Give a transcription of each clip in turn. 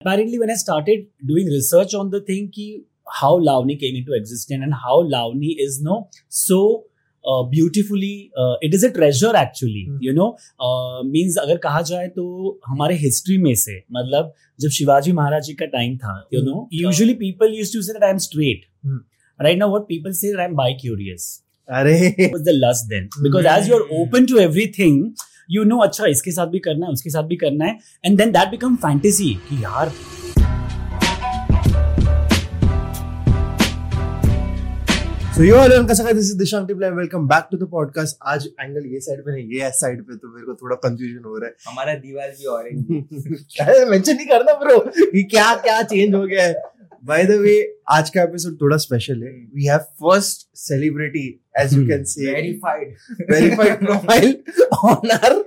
apparently when i started doing research on the thing ki how lavani came into existence and how lavani is no so uh, beautifully uh, it is a treasure actually Hmm. you know uh, means अगर कहा जाए तो हमारे history में से मतलब जब शिवाजी महाराज जी का टाइम था you Hmm. No usually people use to say that I am straight Hmm. Right now what people say I am bi curious अरे was the lust then because as you're open to everything you know अच्छा इसके साथ भी करना है उसके साथ भी करना है and then that become fantasy कि यार सो यो हेलो कैसा का this is Dishank Tipla welcome back to the podcast आज एंगल ये साइड पे नहीं ये साइड पे तो मेरे को थोड़ा कंफ्यूजन हो रहा है हमारा दीवार भी ऑरेंज है। मेंशन नहीं करना ब्रो कि क्या क्या चेंज हो गया है? बाय द वे आज का एपिसोड थोड़ा स्पेशल है। We have first celebrity as you can say verified verified. profile on our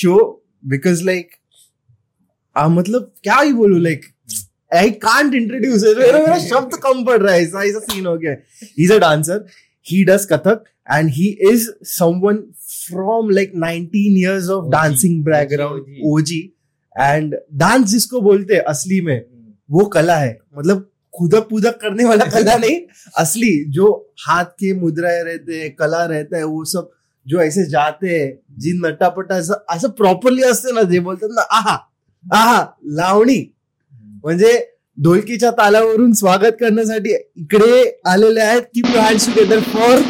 show because like uh, मतलब क्या ही बोलूँ लाइक आई कांट इंट्रोड्यूस मेरा मेरा शब्द कम पड़ रहा है ऐसा ऐसा सीन हो गया ही। Is a dancer he does Kathak and he is someone from like 19 years of OG, dancing background OG. OG and dance जिसको बोलते हैं असली में वो कला है। मतलब खुदक पुदक करने वाला कला नहीं असली जो हाथ के मुद्राएँ रहते हैं कला रहता है वो सब जो ऐसे जाते हैं जिन नटापटा असं प्रॉपरली असते ना जे बोलतात ना आहा आहा लावणी. म्हणजे ढोलकीच्या तालावरून स्वागत करण्यासाठी इकडे आलेले आहेत की hands together for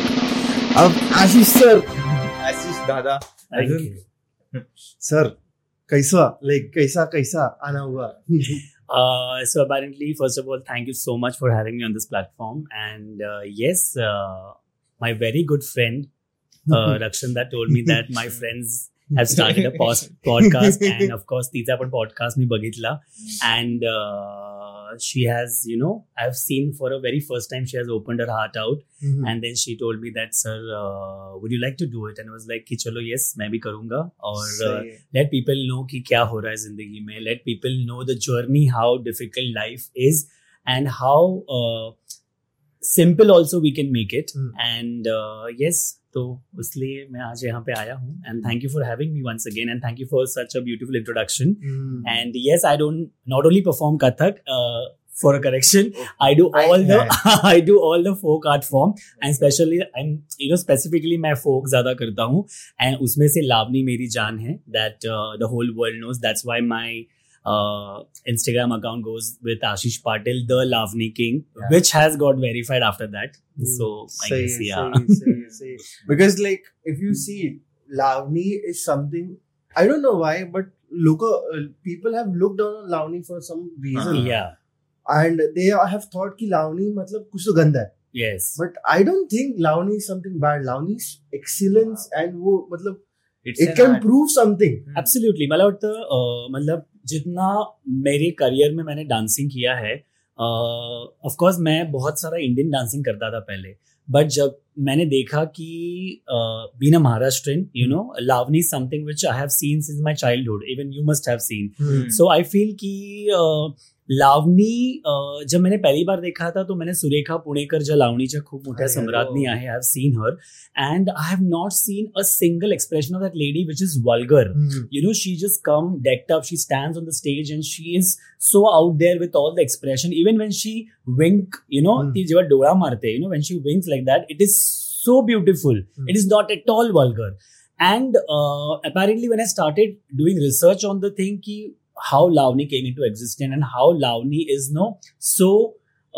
Ashish sir Ashish दादा. सर कैसा? लाइक कैसा कैसा? आना हुआ. Uh, so apparently first of all thank you so much for having me on this platform and uh, yes uh, my very good friend uh, Rakshanda told me that my friends have started a post- podcast and of course तिचा पण podcast मी बघितला and uh, she has you know I've seen for a very first time she has opened her heart out and then she told me that sir uh, would you like to do it and I was like कि चलो yes मैं भी करूँगा और uh, सही है। let people know कि क्या हो रहा है जिंदगी में let people know the journey how difficult life is and how uh, simple also we can make it Hmm. and uh, yes तो इसलिए मैं आज यहाँ पे आया हूँ and thank you for having me once again and thank you for such a beautiful introduction and yes I don't not only perform Kathak for a correction I do all the I do all the folk art form and specially I you know specifically मैं folk ज़्यादा करता हूँ and उसमें से लावनी मेरी जान है that the whole world knows that's why my Instagram account goes with Ashish Patil the Lavni King Yeah. which has got verified after that so I सही guess है, yeah सही है, सही है, सही है. because like if you see Lavni is something I don't know why but look uh, people have looked down on Lavni for some reason yeah and they have thought कि Lavni मतलब कुछ तो गंदा है yes but I don't think Lavni is something bad Lavni is excellence and वो मतलब It's it an can art. prove something absolutely मला वाटतं अं, मतलब जितना मेरे करियर में मैंने डांसिंग किया है ऑफ़ uh, कोर्स मैं बहुत सारा इंडियन डांसिंग करता था पहले बट जब मैंने देखा कि been a Maharashtrian you know Lavani something which I have seen since my childhood even you must have seen. So I feel कि अ, लावनी जब मैंने पहली बार देखा था तो मैंने सुरेखा पुणेकर ज्या लावणीच्या खूप मोठ्या सम्राज्ञी आहे I have seen her and I have not seen a single expression of that lady which is vulgar you know she just come decked up she stand on the stage and she is so out there with all the expression even when she wink you know ती जो डोळा मारते you know when she winks like that it is so beautiful it is not at all vulgar and apparently when I started doing research on the thing की how lavani came into existence and how lavani is no so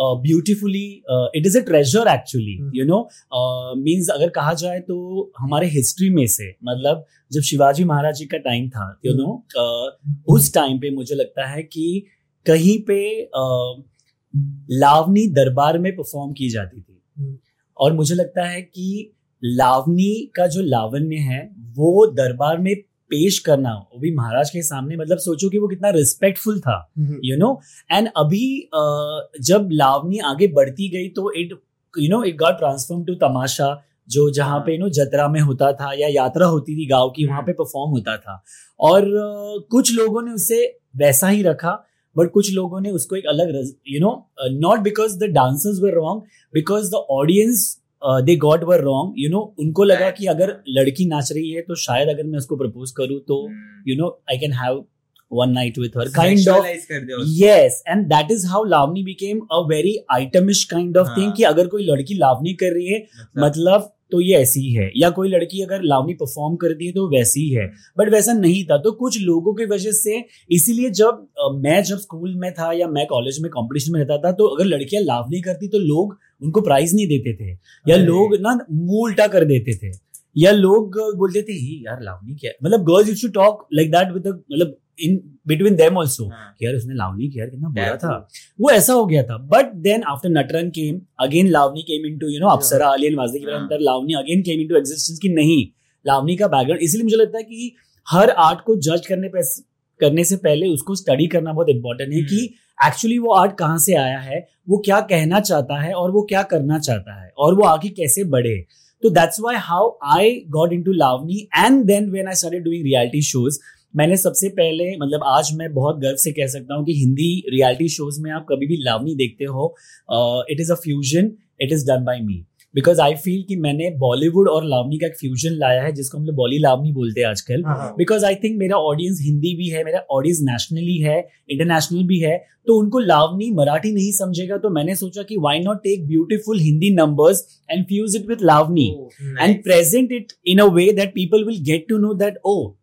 uh, beautifully uh, it is a treasure actually Hmm. you know uh, means अगर कहा जाए तो हमारे history में से मतलब जब शिवाजी महाराज जी का टाइम था यू नो उस टाइम पे मुझे लगता है कि कहीं पे लावनी दरबार में परफॉर्म की जाती थी। और मुझे लगता है कि लावनी का जो लावण्य है वो दरबार में पेश करना वो भी महाराज के सामने मतलब सोचो कि वो कितना रिस्पेक्टफुल था. यू नो एंड अभी अ, जब लावनी आगे बढ़ती गई तो it you know it got transform to Tamasha जो जहाँ पे यू नो जतरा में होता था या यात्रा होती थी गाँव की वहाँ पे परफॉर्म होता था। और अ, कुछ लोगों ने उसे वैसा ही रखा बट कुछ लोगों ने उसको एक अलग you know not because the dancers were wrong because the audience they got were wrong you know उनको लगा कि अगर लड़की नाच रही है तो शायद अगर मैं उसको प्रपोज करूँ तो. You know I can have one night with her. Kind of yes and that is how lavni became a very itemish kind of thing हाँ. कि अगर कोई लड़की लावनी कर रही है मतलब? मतलब तो ये ऐसी ही है. या कोई लड़की अगर लावनी परफॉर्म करती है तो वैसी ही है. बट वैसा नहीं था. तो कुछ लोगों की वजह से इसीलिए जब अ, मैं जब स्कूल में था या मैं कॉलेज में कंपटीशन में रहता था तो अगर लड़कियाँ लावनी करती तो लोग उनको प्राइज नहीं देते थे। या लोग ना मुँह उल्टा कर देते थे। या लोग बोलते थे ही यार लावनी क्या मतलब girls used to talk like that with मतलब इन बिटवीन देम आल्सो हाँ। यार उसने लावनी किया कितना बुरा था। वो ऐसा हो गया था। But then after Natarang came again Lavani came into you know अप्सरा अलियन वाजदे के. अंदर Lavani again came into existence की नहीं लावनी का बैकग्राउंड इसलिए मुझे लगता है कि हर आर्ट को जज करने पे करने से पहले उसको स्टडी करना बहुत इंपॉर्टेंट है हम्म. कि एक्चुअली वो आर्ट कहाँ से आया है? वो क्या कहना चाहता है और वो क्या करना चाहता है? और वो आगे कैसे बढ़े? तो that's why how I got into Lavani and then when I start doing reality shows मैंने सबसे पहले मतलब आज मैं बहुत गर्व से कह सकता हूँ कि हिंदी रियलिटी शोज़ में आप कभी भी लावनी देखते हो। It is a fusion it is done by me because I feel कि मैंने बॉलीवुड और लावनी का एक फ्यूजन लाया है जिसको हम लोग बॉली लावनी बोलते हैं आजकल. बिकॉज़ आई थिंक मेरा ऑडियंस हिंदी भी है मेरा ऑडियंस नेशनली है इंटरनेशनल भी है तो उनको लावनी मराठी नहीं समझेगा तो मैंने सोचा कि why not take beautiful Hindi numbers and fuse it with Lavani and present it in a way that people will get to know that oh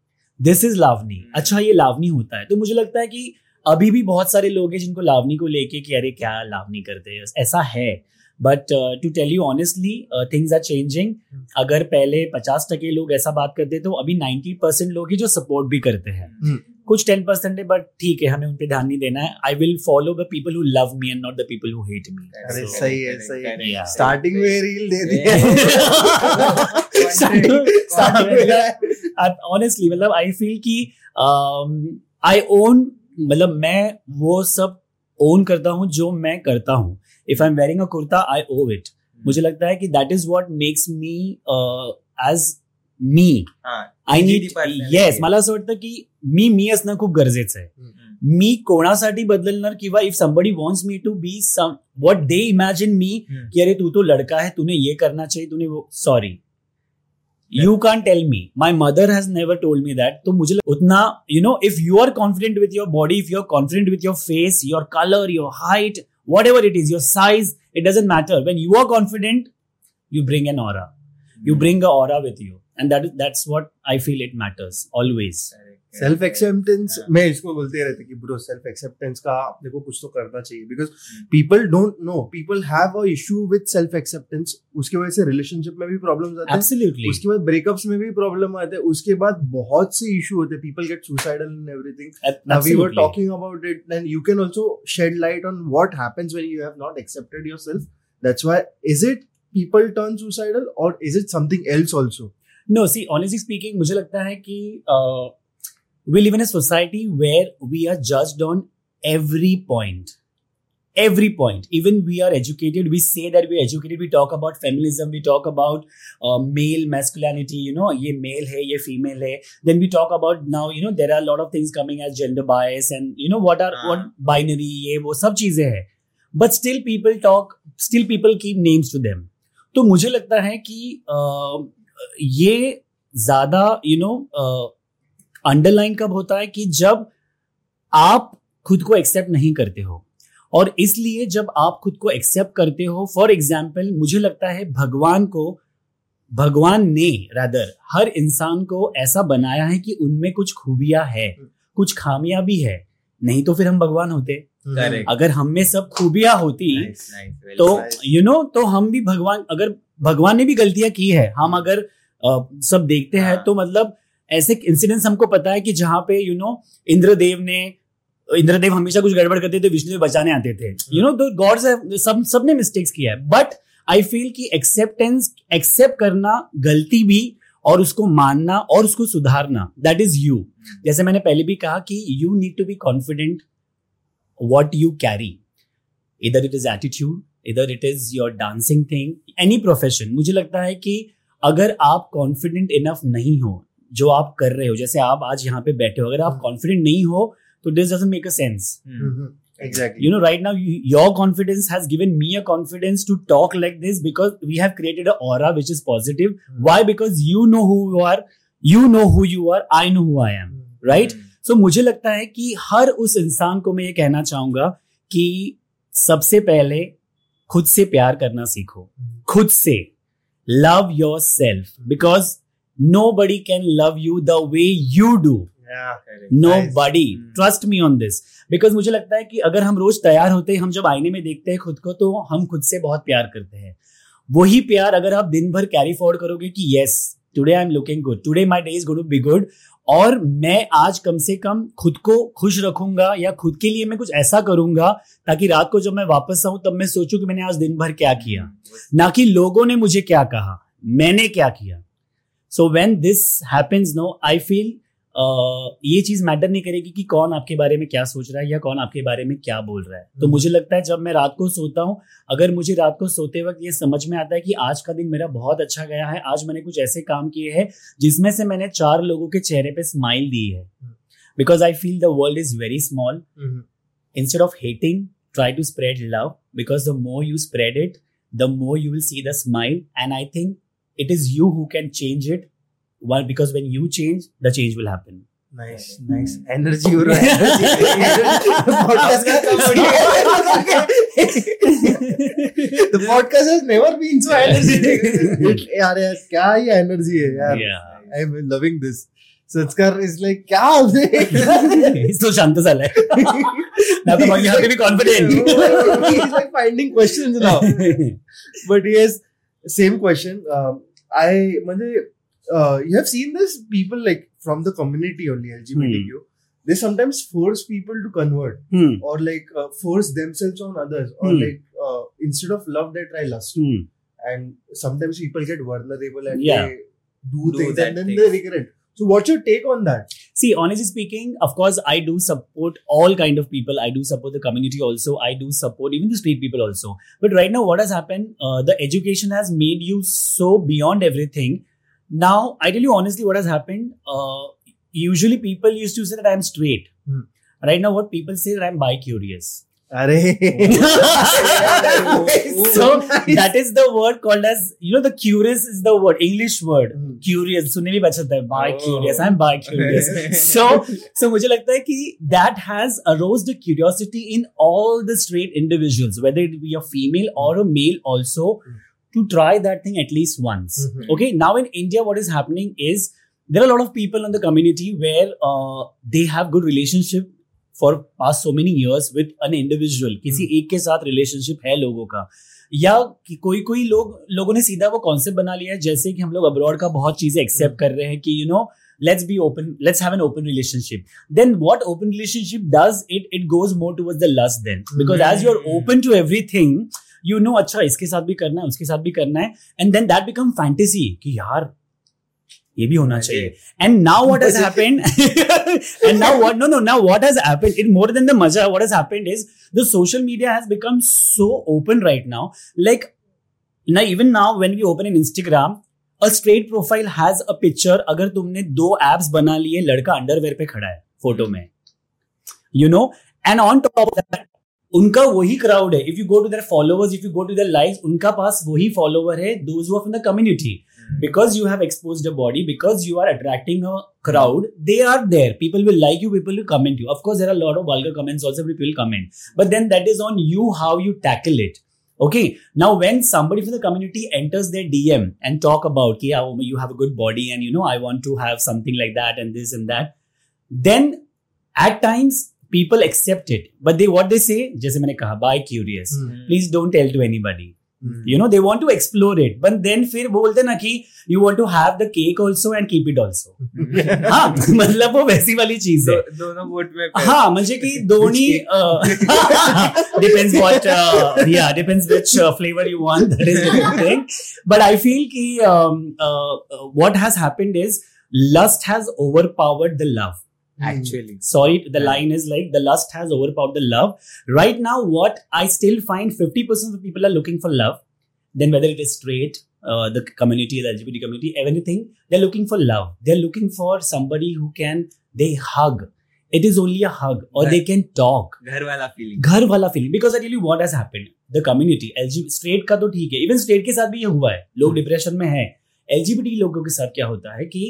this is Lavani अच्छा ये लावनी होता है। तो मुझे लगता है कि अभी भी बहुत सारे लोग हैं जिनको लावनी को लेके कि अरे क्या लावनी करते हैं? ऐसा है। But to tell you honestly things are changing अगर पहले पचास टके लोग ऐसा बात करते तो अभी नाइन्टी परसेंट लोग ही जो सपोर्ट भी करते हैं। हम्म. कुछ टेन परसेंट है बट ठीक है हमें उन पे ध्यान नहीं देना है। I will follow the people who love me and not the people who hate me अरे सही है सही है। स्टार्टिंग में रील दे दी स्टार्टिंग ऑनेस्टली मतलब आई फील कि आई ओन मतलब मैं वो सब ओन करता हूँ जो मैं करता हूँ। If I am wearing a kurta I own it मुझे लगता है कि that is what makes me as me I need yes. मला असं वाटतं की मी मी असणं खूप गरजेचं आहे. हम्म. मी कोणासाठी बदलणार किंवा if somebody wants me to be some what they imagine me. कि अरे तू तो लड़का है तूने ये करना चाहिए तूने वो sorry you can tell me my mother has never told me that तो मुझे उतना you know if you are confident with your body if you are confident with your face your colour your height whatever it is, your size, it doesn't matter. When you are confident, you bring an aura. You bring a aura with you. And that—that's what I feel it matters always. Self acceptance मैं इसको बोलते रहते कि bro self acceptance का अपने को कुछ तो करना चाहिए। Because people don't know people have a issue with self acceptance उसके वजह से रिलेशनशिप में भी प्रॉब्लम आते हैं। उसके बाद ब्रेकअप्स में भी प्रॉब्लम आते हैं। उसके बाद बहुत से इशू होते हैं। People get suicidal in everything now we were talking about it then you can also shed light on what happens when you have not accepted yourself that's why is it people turn suicidal और is it something else also no see honestly speaking मुझे लगता है कि uh, we live in a society where we are judged on every point. Every point. Even we are educated. We say that we are educated. We talk about feminism. We talk about uh, male masculinity. You know, ये male है, ये female है. Then we talk about now. You know, there are a lot of things coming as gender bias and you know what are हाँ. what binary ये वो सब चीज़ें हैं. But still people talk. Still people keep names to them. तो मुझे लगता है कि uh, ये ज़्यादा यू नो अंडरलाइन कब होता है कि जब आप खुद को एक्सेप्ट नहीं करते हो। और इसलिए जब आप खुद को एक्सेप्ट करते हो फॉर एग्ज़ाम्पल मुझे लगता है भगवान को भगवान ने रादर हर इंसान को ऐसा बनाया है कि उनमें कुछ खूबियाँ है कुछ खामियाँ भी है। नहीं तो फिर हम भगवान होते। अगर हम में सब खूबियाँ होती Nice, nice, तो यू नो you know, तो हम भी भगवान अगर भगवान ने भी गलतियाँ की है हम अगर अ, सब देखते हैं हाँ. तो मतलब ऐसे इंसिडेंट्स हमको पता है कि जहाँ पे यू नो इंद्रदेव ने, इंद्रदेव हमेशा कुछ गड़बड़ करते थे, विष्णु बचाने आते थे। यू नो तो गॉड्स सब, सबने मिस्टेक्स किया है। बट आई फील कि एक्सेप्टेंस एक्सेप्ट करना गलती भी और उसको मानना और उसको सुधारना दैट इज़ यू जैसे मैंने पहले भी कहा कि you need to be confident what you carry इधर इट इज़ एटीट्यूड इधर it is your dancing thing any profession मुझे लगता है कि अगर आप कॉन्फिडेंट इनफ नहीं हो जो आप कर रहे हो जैसे आप आज यहाँ पे बैठे हो अगर आप हम्म। कॉन्फिडेंट नहीं हो तो this make a sense exactly you know right now your confidence has given me a confidence to talk like this because we have created aura which is positive why because you know who are you know who you are I know who I am right so मुझे लगता है कि हर उस इंसान को मैं ये कहना चाहूँगा कि सबसे पहले खुद से प्यार करना सीखो। हम्म। खुद से। Love yourself because nobody can love you the way you do nobody trust me on this because मुझे लगता है कि अगर हम रोज तैयार होते हैं हम जब आईने में देखते हैं खुद को तो हम खुद से बहुत प्यार करते हैं। वही प्यार अगर आप दिन भर कैरी फॉरवर्ड करोगे कि yes today I am looking good today my day is good be good और मैं आज कम से कम खुद को खुश रखूँगा या खुद के लिए मैं कुछ ऐसा करूँगा ताकि रात को जब मैं वापस आऊँ तब मैं सोचूं कि मैंने आज दिन भर क्या किया। ना कि लोगों ने मुझे क्या कहा मैंने क्या किया। So when this happens no I feel ये चीज़ मैटर नहीं करेगी कि कौन आपके बारे में क्या सोच रहा है या कौन आपके बारे में क्या बोल रहा है। तो हम्म। मुझे लगता है जब मैं रात को सोता हूँ अगर मुझे रात को सोते वक्त ये समझ में आता है कि आज का दिन मेरा बहुत अच्छा गया है आज मैंने कुछ ऐसे काम किए हैं जिसमें से मैंने चार लोगों के चेहरे पे स्माइल दी है। Because I feel the world is very small instead of hating try to spread love because the more you spread it the more you will see the smile and I think it is you who can change it well because when you change the change will happen nice nice energy bro podcast the podcast has never been so energetic यार यार क्या ही energy है यार I am loving this sanskar is like क्या आपने तो शांत साल है मैं तो यहाँ पे भी confident he is like finding questions now but yes same question I uh, you have seen this people like from the community only LGBTQ. Hmm. They sometimes force people to convert hmm. or like uh, force themselves on others or hmm. like uh, instead of love they try lust. Hmm. And sometimes people get vulnerable and yeah. they do, do things and then they regret. So what's your take on that? See, honestly speaking, of course, I do support all kind of people. I do support the community also. I do support even the street people also. But right now, what has happened? Uh, the education has made you so beyond everything. Now, I tell you honestly, what has happened? Uh, usually, people used to say that I'm straight. Hmm. Right now, what people say that I'm bi-curious. Are so that is the word called as you know the curious is the word English word Hmm. curious सुनने भी बचता है bi Oh. curious I'm bi curious so so मुझे लगता है कि that has aroused a curiosity in all the straight individuals whether it be a female or a male also Hmm. to try that thing at least once Mhm. okay now in India what is happening is there are a lot of people in the community where uh, they have good relationship for past so many years with an individual किसी hmm. एक के साथ relationship है लोगों का या कि कोई कोई लोग लोगों ने सीधा वो कॉन्सेप्ट बना लिया है जैसे कि हम लोग अब्रॉड का बहुत चीज़ें एक्सेप्ट hmm. कर रहे हैं कि you know let's be open let's have an open relationship then what open relationship does it it goes more toward the lust then because as you are open to everything you know अच्छा इसके साथ भी करना है उसके साथ भी करना है and then that become fantasy कि यार ये भी होना चाहिए। And now what has happened and now what no no now what has happened it more than the मज़ा what has happened is the social media has become so open right now like ना even now when we open in Instagram a straight profile has a picture अगर तुमने दो apps बना लिए लड़का underwear पे खड़ा है फ़ोटो में you know and on top of that उनका वही क्राउड है if you go to their followers if you go to their likes उनका पास वही फॉलोवर है those who are from the community because you have exposed a body because you are attracting a crowd they are there people will like you people will comment you of course there are a lot of vulgar comments also people will comment but then that is on you how you tackle it okay now when somebody from the community enters their dm and talk about "Ki, yeah, you have a good body and you know i want to have something like that and this and that then at times people accept it but they what they say जैसे मैंने कहा by curious please don't tell to anybody You know they want to explore it. But then फिर बोलते ना कि you want to have the cake also and keep it also. हाँ मतलब वो वैसी वाली चीज़ है। दोनों बोट में हाँ म्हणजे की दोन्ही डिपेंड्स व्हॉट या depends which flavour you want that is different thing but I feel की what has happened is lust has overpowered the love Actually. sorry the yeah. line is like the lust has overpowered the love right now what i still find 50% of people are looking for love then whether it is straight uh, the community the lgbt community everything they're looking for love they're looking for somebody who can they hug it is only a hug or they can talk घर वाला feeling घर वाला feeling because I tell you what has happened the community LG straight का तो ठीक है even straight के साथ भी ये हुआ है लोग डिप्रेशन में है एलजीबीटी लोगों के साथ क्या होता है कि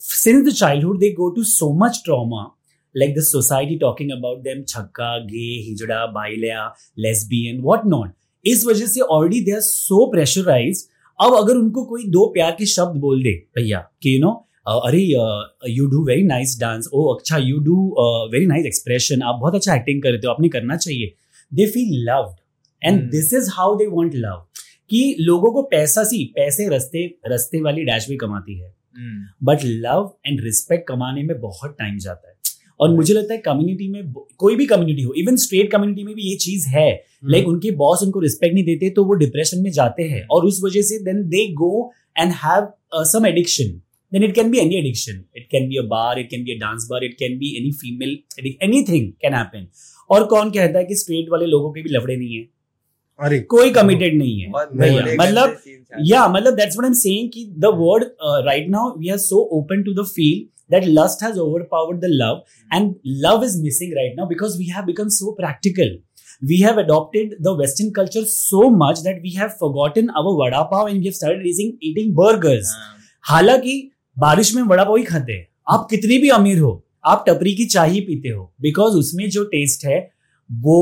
since the childhood they go to so much trauma like the society talking about them chakka gay hijra bailya lesbian what not इस वजह से already they are so pressurise अब अगर उनको कोई दो प्यार के शब्द बोल दे भैया कि यू नो अरे you do very nice dance oh अच्छा you do very nice expression आप बहुत अच्छा एक्टिंग करते हो आपने करना चाहिए। They feel loved and. This is how they want love कि लोगों को पैसा सी पैसे रस्ते रस्ते वाली डैश भी कमाती है. बट लव एंड रिस्पेक्ट कमाने में बहुत टाइम जाता है। और मुझे लगता है कम्युनिटी में कोई भी कम्युनिटी हो इवन स्ट्रेट कम्युनिटी में भी ये चीज़ है। Hmm. लाइक उनके बॉस उनको रिस्पेक्ट नहीं देते तो वो डिप्रेशन में जाते हैं। और उस वजह से then they go and have some addiction then it can be any addiction it can be a bar it can be a dance bar it can be any female anything can happen और कौन कहता है कि straight वाले लोगों के भी लफड़े नहीं है? अरे कोई कमिटेड नहीं है बहुत मतलब yeah मतलब that's what i'm saying ki the word uh, right now we are so open to the feel that lust has overpowered the love and love is missing right now because we have become so practical we have adopted the western culture so much that we have forgotten our vada pav and we have started eating eating burgers हाँ. हालाँकि बारिश में वड़ा पाव ही खाते हैं आप कितनी भी अमीर हो आप टपरी की चाय ही पीते हो बिकॉज़ उसमें जो टेस्ट है वो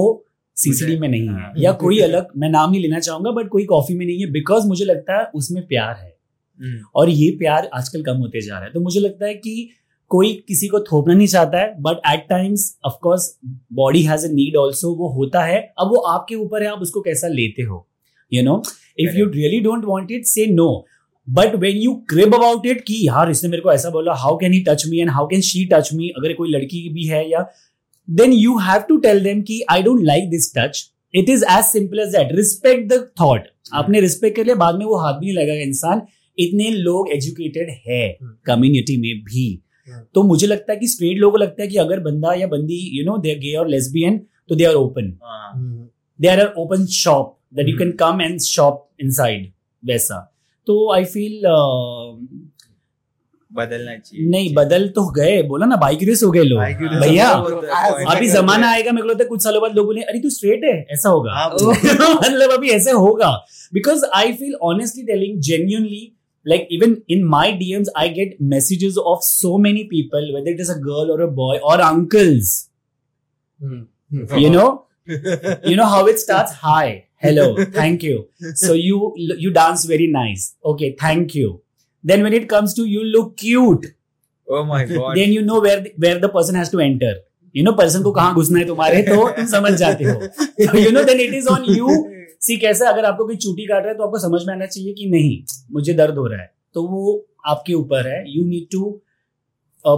सीसीडी में नहीं है। हाँ। या कोई अलग मैं नाम नहीं लेना चाहूँगा बट कोई कॉफ़ी में नहीं है बिकॉज़ मुझे लगता है उसमें प्यार है। Hmm. और ये प्यार आजकल कम होते जा रहा है। तो मुझे लगता है कि कोई किसी को थोपना नहीं चाहता है but at times of course body has a need also वो होता है। अब वो आपके ऊपर है आप उसको कैसा लेते हो? You know if you really don't want it say no but when you crib about it कि यार इसने मेरे को ऐसा बोला how can he touch me and how can she touch me अगर कोई लड़की भी है या then you have to tell them कि I don't like this touch it is as simple as that respect the thought आपने respect कर लिया बाद में वो हाथ भी नहीं लगेगा इंसान। इतने लोग एजुकेटेड है। कम्युनिटी में भी। हम्म। तो मुझे लगता है कि स्ट्रेट लोगों को लगता है कि अगर बंदा या बंदी यू नो दे गे और लेस्बियन तो they are open. Hmm. They are open shop that you can come and shop inside वैसा। तो आई फील बदलना चाहिए नहीं बदल तो गए बोला ना बाइक रेस हो गए लोग भैया हो तो अभी जमाना आएगा मेरे को लगता है कुछ सालों बाद लोग बोले अरे तू स्ट्रेट है ऐसा होगा हाँ, मतलब अभी ऐसे होगा because I feel honestly telling genuinely like even in my DMs, I get messages of so many people, whether it is a girl or a boy or uncles. Hmm. You know, you know how it starts. Hi, hello, thank you. So you you dance very nice. Okay, thank you. Then when it comes to you look cute, Oh my god. then you know where the, where the person has to enter. You know person को कहाँ घुसना है तुम्हारे तो तुम समझ जाते हो. So, you know then it is on you सी कैसे अगर आपको कोई चूटी काट रहा है तो आपको समझ में आना चाहिए कि नहीं मुझे दर्द हो रहा है तो वो आपके ऊपर है you need to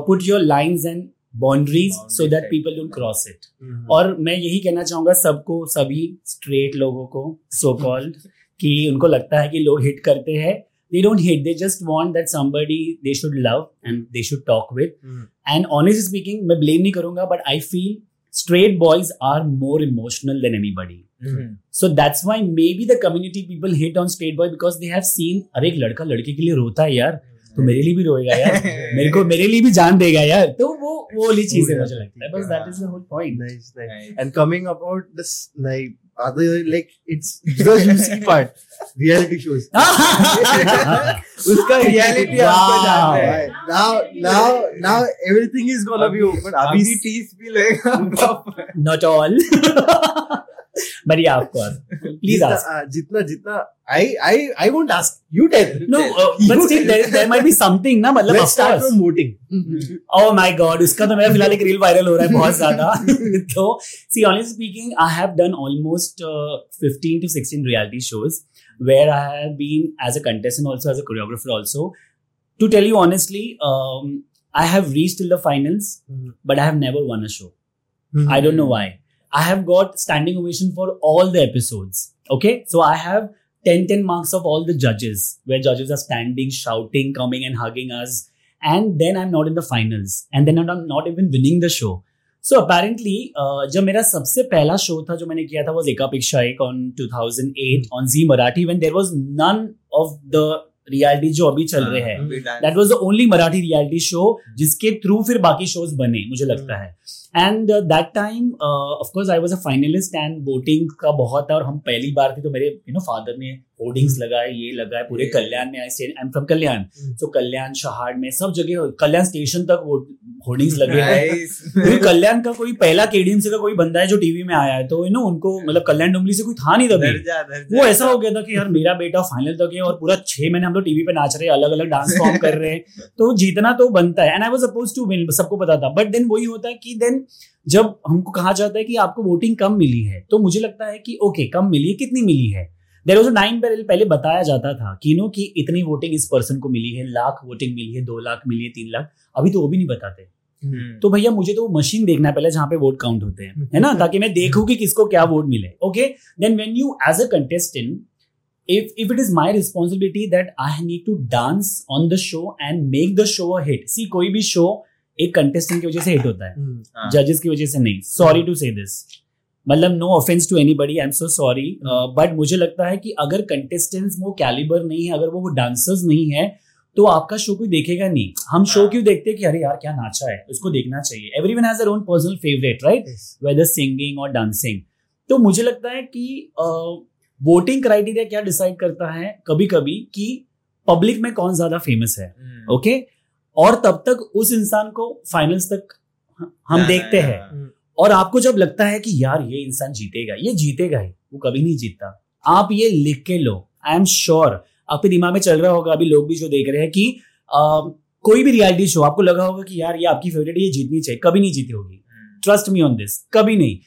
put your lines and boundaries so that people don't cross it. और मैं यही कहना चाहूँगा सबको सभी स्ट्रेट लोगों को सो कॉल्ड कि उनको लगता है कि लोग हिट करते हैं they don't hit they just want that somebody they should love and they should talk with Hmm. And honestly speaking मैं ब्लेम नहीं करूँगा but I feel straight boys are more emotional than anybody Hmm. So that's why maybe the community people hate on straight boy because they have seen अरे एक लड़का लड़के के लिए रोता है यार तो मेरे लिए भी रोएगा यार मेरे को मेरे लिए भी जान देगा यार तो वो वो वाली चीज़ है मुझे लगता है बस that is the whole point Nice, nice. Nice. And coming about this, like other, like it's the juicy part, reality shows. उसका reality आपको. जानना है Now, now, now everything is gonna be open. अभी अभी टीस भी लेगा not ऑल या ऑफ़ कोर्स प्लीज़ जितना, आस्क uh, जितना जितना I I I won't ask. You tell. No but still there might be something ना मतलब Let's start from voting. Oh my god, उसका तो मेरा फ़िलहाल एक रील वायरल हो रहा है बहुत ज़्यादा तो see honestly speaking I have done almost 15 to 16 reality shows where I have been as a contestant also as a choreographer also to tell you honestly um, I have reached till the finals Mhm. but I have never won a show Mm-hmm. I don't know why I have got standing ovation for all the episodes okay so I have 10 10 marks of all the judges where judges are standing shouting coming and hugging us and then I'm not in the finals and then I'm not even winning the show so apparently uh, जब मेरा सबसे पहला show था जो मैंने किया था was एकापेक्षा एक on 2008 on Z Marathi when there was none of the reality जो अभी चल रहे हैं that was the only Marathi reality show जिसके थ्रू फिर बाकी शोज़ बने मुझे लगता है and that time of course I was a finalist and voting का बहुत था और हम पहली बार थे तो मेरे यू नो फादर ने होर्डिंग्स लगाए ये लगाए पूरे कल्याण में आई आई एम फ्रॉम कल्याण. हम्म। तो कल्याण शहाड़ में सब जगह कल्याण स्टेशन तक होर्डिंग्स लगे हैं। कल्याण का कोई पहला केडीएमसी का कोई बंदा है जो टीवी में आया है तो यू नो उनको मतलब कल्याण डुमली से कोई था नहीं तभी। वो ऐसा हो गया था कि यार मेरा बेटा फाइनल तक है और पूरा छह महीने हम लोग टीवी पे नाच रहे हैं अलग अलग डांस फॉर्म कर रहे हैं। तो जीतना तो बनता है। And I was suppose to win सबको पता था। बट देन वही होता है कि देन जब हमको कहा जाता है कि आपको वोटिंग कम मिली है तो मुझे लगता है कि ओके कम मिली है कितनी मिली है? देर वॉज़ नाइन बैरल पहले बताया जाता था कि नो कि इतनी वोटिंग इस पर्सन को मिली है लाख वोटिंग मिली है दो लाख मिली है तीन लाख अभी तो वो भी नहीं बताते। हम्म, तो भैया मुझे तो वो मशीन देखना है पहले जहाँ पे वोट काउंट होते हैं है ना? ताकि मैं देखूँ कि किसको क्या वोट मिले okay then when you as a contestant if if it is my responsibility that I need to dance on the show and make the show a hit see कोई भी शो एक कंटेस्टेंट की वजह से hit होता है। हम्म, हाँ, जजेस की वजह से नहीं। सॉरी टू से दिस मतलब no offence to anybody I am so sorry but मुझे लगता है कि अगर कंटेस्टेंट्स वो कैलिबर नहीं है अगर वो वो डांसर्स नहीं है तो आपका शो कोई देखेगा नहीं। हम शो हाँ। क्यों देखते हैं कि अरे यार क्या नाचा है? उसको देखना चाहिए। Everyone has own personal favourite right whether singing और डांसिंग तो मुझे लगता है कि वोटिंग क्राइटेरिया क्या डिसाइड करता है कभी कभी कि पब्लिक में कौन ज़्यादा फ़ेमस है? हम्म, ओके और तब तक उस इंसान को फाइनल्स तक हम देखते हैं। हाँ, और आपको जब लगता है कि यार ये इंसान जीतेगा ये जीतेगा ही वो कभी नहीं जीतता। आप ये लिख के लो। आई एम श्योर आपके दिमाग में चल रहा होगा अभी लोग भी जो देख रहे हैं कि अ, कोई भी रियलिटी शो आपको लगा होगा कि यार ये आपकी फेवरेट ये जीतनी चाहिए। कभी नहीं जीती होगी। Hmm, trust me on this कभी नहीं।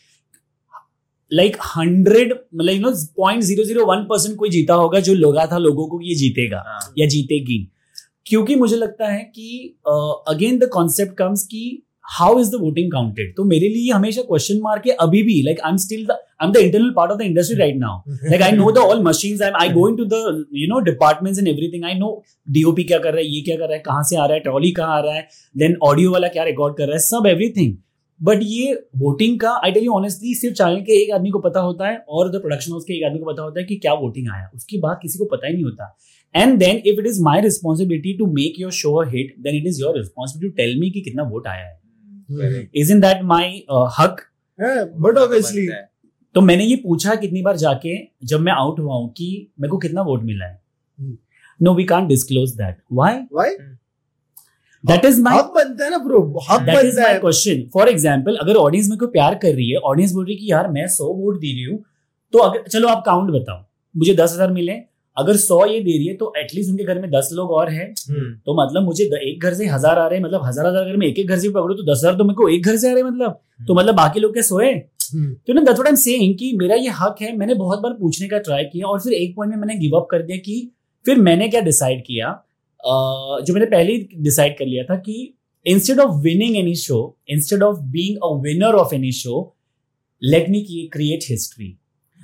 लाइक हंड्रेड मतलब you know point zero zero one percent कोई जीता होगा जो लगा था लोगों को ये जीतेगा हाँ, या जीतेगी। क्योंकि मुझे लगता है कि अगेन द कॉन्सेप्ट कम्स कि how is the voting counted तो मेरे लिए हमेशा क्वेश्चन मार्क है अभी भी like I am still I am the internal part of the industry right now like I know the all machines. I'm, I go into the you know departments and everything. I know DOP क्या कर रहा है ये क्या कर रहा है कहाँ से आ रहा है ट्रॉली कहाँ आ रहा है देन ऑडियो वाला क्या रिकॉर्ड कर रहा है सब एवरीथिंग बट ये वोटिंग का आई टेल यू ऑनेस्टली सिर्फ़ चैनल के एक आदमी को पता होता है और द प्रोडक्शन हाउस के एक आदमी को पता होता है कि क्या वोटिंग आया उसकी बात किसी को पता ही नहीं होता and then if it is my responsibility to make your show a hit then it is your responsibility to tell me कि कितना वोट आया है। इज़ इन दैट माई हक? बट ऑब्वियसली तो मैंने ये पूछा कितनी बार जाके जब मैं आउट हुआ हूँ कि मेरे को कितना वोट मिला है। No we can't disclose that why why that is my हक बनता है ना ब्रो हक दैट इज़ बनता है। क्वेश्चन फॉर एग्जांपल अगर ऑडियंस मेरे को प्यार कर रही है ऑडियंस बोल रही है कि यार मैं सौ वोट दे रही हूँ तो अगर चलो आप काउंट बताओ। मुझे दस हज़ार मिले अगर सौ ये दे रही है तो एटलीस्ट उनके घर में दस लोग और हैं। हम्म, तो मतलब मुझे एक घर से हज़ार आ रहे हैं मतलब हज़ार हज़ार अगर मैं एक एक घर से पकड़ू तो दस हज़ार तो मेरे को एक घर से आ रहे हैं मतलब। तो मतलब बाकी लोग क्या सोए? हम्म। तो ना that's what I am saying कि मेरा ये हक है मैंने बहुत बार पूछने का ट्राई किया और फिर एक पॉइंट में मैंने गिव अप कर दिया कि फिर मैंने क्या डिसाइड किया? जो मैंने पहले ही डिसाइड कर लिया था कि instead of winning any show instead of being a winner of any show let me create history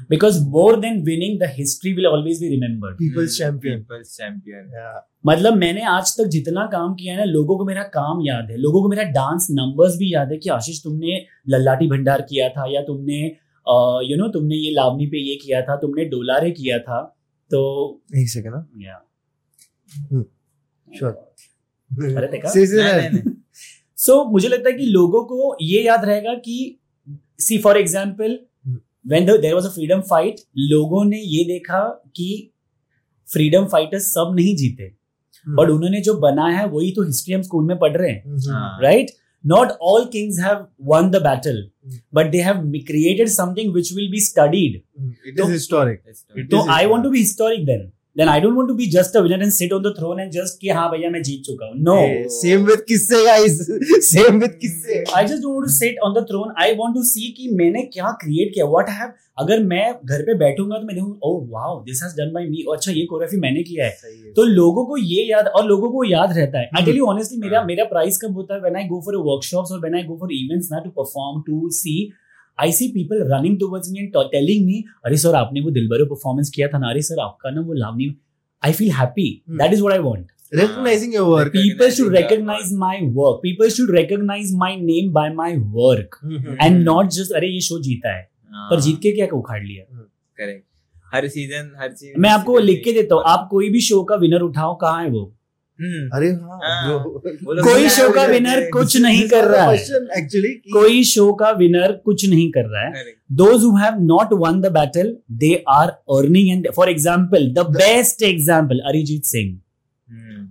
because more than winning the history will always be remembered people's champion People's champion. मतलब मैंने आज तक जितना काम किया है ना लोगों को मेरा काम याद है। लोगों को मेरा डांस नंबर्स भी याद है कि आशीष तुमने लल्लाटी भंडार किया था या तुमने यू नो तुमने ये लावनी पे ये किया था तुमने डोलारे किया था तो एक सेकंड ना या श्योर अरे देखा? से मुझे लगता है कि लोगों को ये याद रहेगा कि see for example Hmm. When there was a freedom fight लोगों ने ये देखा कि फ्रीडम फाइटर्स सब नहीं जीते बट उन्होंने जो बनाया है वही तो हिस्ट्री हम स्कूल में पढ़ रहे हैं हाँ. right? Not all kings have won the battle, Mm. but they have created something which will be studied. It is historic It's It So is I want to Then I don't want to be just a winner and sit on the throne and just कि हाँ भैया मैं जीत चुका हूँ. No. Same with किससे guys same with किससे I just don't want to sit on the throne. I want to see कि मैंने क्या create किया. What I have अगर मैं घर पे बैठूँगा तो मैं देखूँ oh wow this has done by me. और अच्छा ये कोरियोग्राफी मैंने किया है. तो लोगों को ये याद और लोगों को याद रहता है आई टेल यू ऑनेस्टली मेरा हाँ। मेरा प्राइस कब होता है when I go for workshops और when I go for events ना to perform to see I see people running towards me and telling me अरे सर आपने वो दिलबरो परफॉर्मेंस किया था ना? अरे सर आपका ना वो Lavani I feel happy Hmm. That is what I want recognizing your work. People should Recognizing recognize your my work. People should recognize my name by my work. And not just अरे ये show जीता है. हाँ, पर जीत के क्या उखाड़ लिया? Correct. हर सीज़न हर चीज़ मैं आपको लिख के देता हूँ आप कोई भी शो का विनर उठाओ कहाँ है वो? अरे हाँ हाँ, कोई शो का विनर कुछ नहीं कर रहा है एक्चुअली कोई शो का विनर कुछ नहीं कर रहा है who have not won the battle they are earning and for example the best example arijit singh hmm,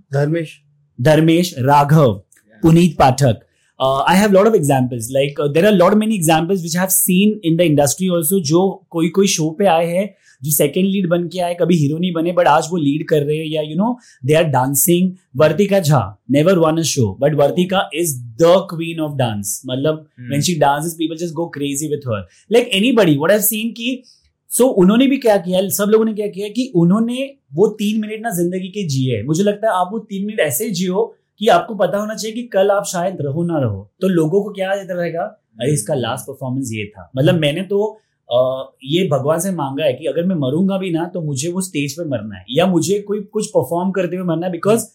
Dharmesh raghav yeah. puneet pathak uh, i have a lot of examples like uh, there are a lot many examples which i have seen in the industry also जो कोई कोई show पे आए हैं जो second lead बन के आए कभी हीरो नहीं बने बट आज वो लीड कर रहे हैं या you know they are dancing Vartika Jha never won a show but Vartika is the queen of dance मतलब hmm, when she dances people just go crazy with her. Like anybody what i've seen कि so उन्होंने भी क्या किया सब लोगों ने क्या किया कि उन्होंने वो तीन मिनट ना ज़िंदगी के जिए मुझे लगता है आप वो तीन मिनट ऐसे जियो कि आपको पता होना चाहिए कि कल आप शायद रहो ना रहो। तो लोगों को क्या याद रहेगा? अरे इसका लास्ट परफॉर्मेंस ये था। मतलब मैंने तो ये भगवान से मांगा है कि अगर मैं मरूँगा भी ना तो मुझे वो स्टेज पे मरना है। या मुझे कोई कुछ परफॉर्म करते हुए मरना है because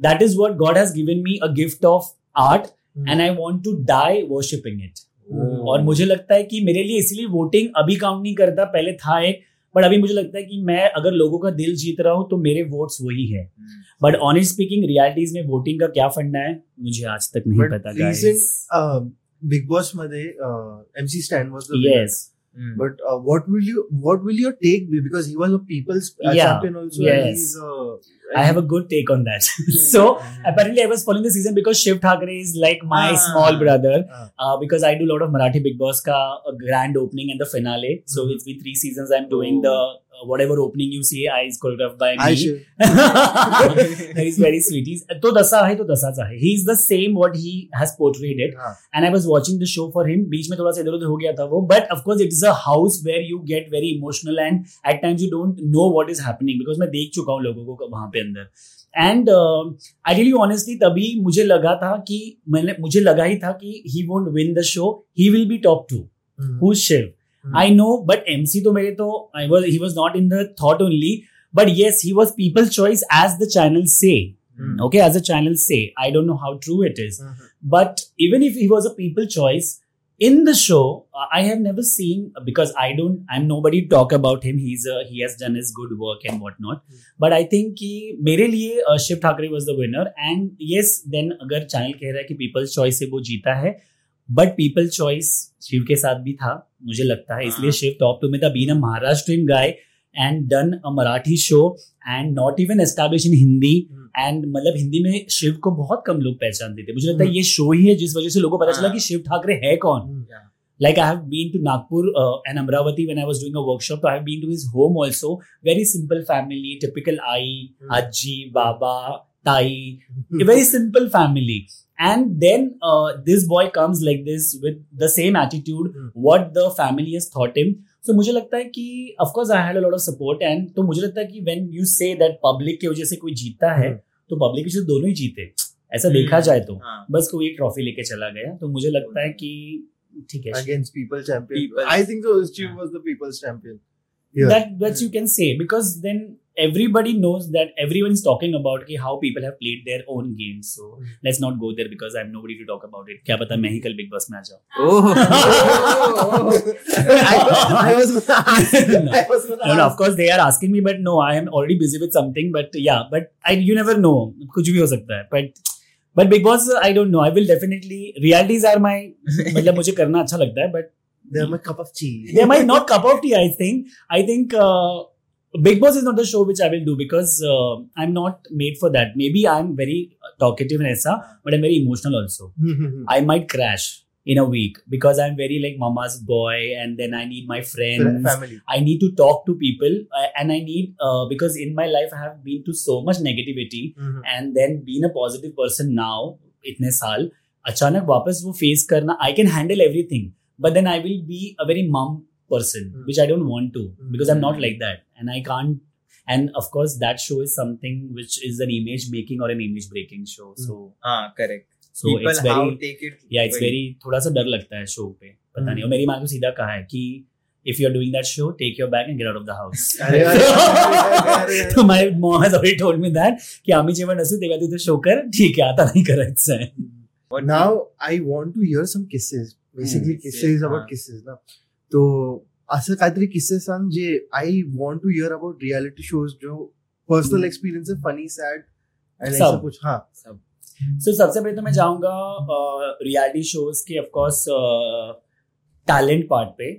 that is what God has given me a gift of art and I want to die worshipping it और मुझे लगता है कि मेरे लिए इसलिए वोटिंग अभी काउंट नहीं करता पहले था एक बट अभी मुझे लगता है कि मैं अगर लोगों का दिल जीत रहा हूँ तो मेरे वोट्स वही है। बट ऑनेस्ट स्पीकिंग रियालिटीज में वोटिंग का क्या फंडा है मुझे आज तक नहीं But पता बिग बॉस मध्ये MC Stan was yes Mm. But uh, what will you what will your take be? Because he was a people's uh, yeah. champion also. Yes. Uh, I have a good take on that. so apparently, I was following the season because Shiv Thakre is like my ah. small brother. Ah. Uh, because I do a lot of Marathi Big Boss ka uh, grand opening and the finale. So mm. it's been three seasons. I'm doing oh. the whatever opening you see I is choreographed by me. should. he's very sweet. He's तो दसा है तो दसाचा है. He's the same what he has portrayed it. हाँ. And I was watching the show for him. बीच में थोड़ा सा इधर उधर हो गया था वो. But of course it is a house where you get very emotional and at times you don't know what is happening because मैं देख चुका हूँ लोगों को वहाँ पे अंदर. एंड आई यू ऑनेस्टली तभी मुझे लगा था कि मैंने मुझे लगा ही था कि he won't win the show he will be top two Hmm. Who Shiv Hmm. I know but MC तो मेरे तो I was he was not in the thought only but yes he was people choice as the channel से Hmm. okay as a channel say i don't know how true it is Mhm. but even if he was a people choice in the show uh, i have never seen because i don't i'm nobody talk about him he's a he has done his good work and whatnot mm-hmm. but i think कि मेरे लिए uh, Shiv Thakare was the winner and yes then अगर channel कह रहा है कि people's choice से वो जीता है but people choice Shiv hmm. के साथ भी था मुझे लगता है। इसलिए hmm. शिव टॉप टू में था been Maharashtra guy and done a Marathi show and not even establish in Hindi and मतलब हिंदी में शिव को बहुत कम लोग पहचानते थे। मुझे लगता है hmm. ये शो ही है जिस वजह से लोगों को पता चला हाँ। की शिव ठाकरे है कौन। Like I have been to Nagpur and Amravati when I was doing workshop I have been to his home also very simple family typical aai ajji baba tai very simple family And then uh, this boy comes like this with the same attitude, Hmm. what the family has taught him. So मुझे लगता है कि of course I had a lot of support and तो मुझे लगता है कि when you say that public की वजह से कोई जीता है Hmm. तो public की वजह से दोनों ही जीते ऐसा Hmm. देखा जाए तो हाँ. बस कोई एक ट्रॉफी लेके चला गया तो मुझे लगता है कि ठीक है Against people champion. People's- I think so. Shiv Yeah. was the people's champion. Yeah. that that you can say because then everybody knows that everyone is talking about कि how people have played their own games so Hmm. let's not go there because I'm nobody to talk about it क्या पता मैं ही कल big boss में आ जाऊँ Oh. I, I was ask. I was no no of course they are asking me but no I am already busy with something but yeah but I you never know कुछ भी हो सकता है but but big boss I don't know I will definitely realities are my मतलब मुझे करना अच्छा लगता है but They're my cup of tea. they might not cup of tea. I think. I think uh, Big Boss is not the show which I will do because uh, I'm not made for that. Maybe I'm very talkative and esa, but I'm very emotional also. I might crash in a week because I'm very like mama's boy, and then I need my friends. Family. I need to talk to people, uh, and I need uh, because in my life I have been to so much negativity, and then being a positive person now इतने साल अचानक वापस वो face करना I can handle everything But then I will be a very mum person Hmm. which i don't want to Hmm. because i'm not like that and i can't and of course that show is something which is an image making or an image breaking show so हाँ correct. so People it's how very take it. yeah it's very- very थोड़ा सा डर लगता है show पे पता Hmm. नहीं और मेरी माँ को सीधा कहा है कि if you're doing that show take your bag and get out of the house अरे, अरे, अरे, अरे, अरे. so my mom has already told me that की आम्ही जेव्हा नसू तेव्हा तू ते शो कर ठीक आहे आता नाही करायचं आहे What now I want to hear some kisses. Basically, Hmm, kisses is हाँ. ना. तो असं काहीतरी किस्से सांग जे I want to hear about reality shows जो पर्सनल Hmm. एक्सपिरियन्स आहे फनी सॅड सब। ऐसा कुछ हाँ सब सो सबसे पहले तो मैं जाऊँगा रियलिटी शोज़ के ऑफ़ कोर्स टैलेंट पार्ट पे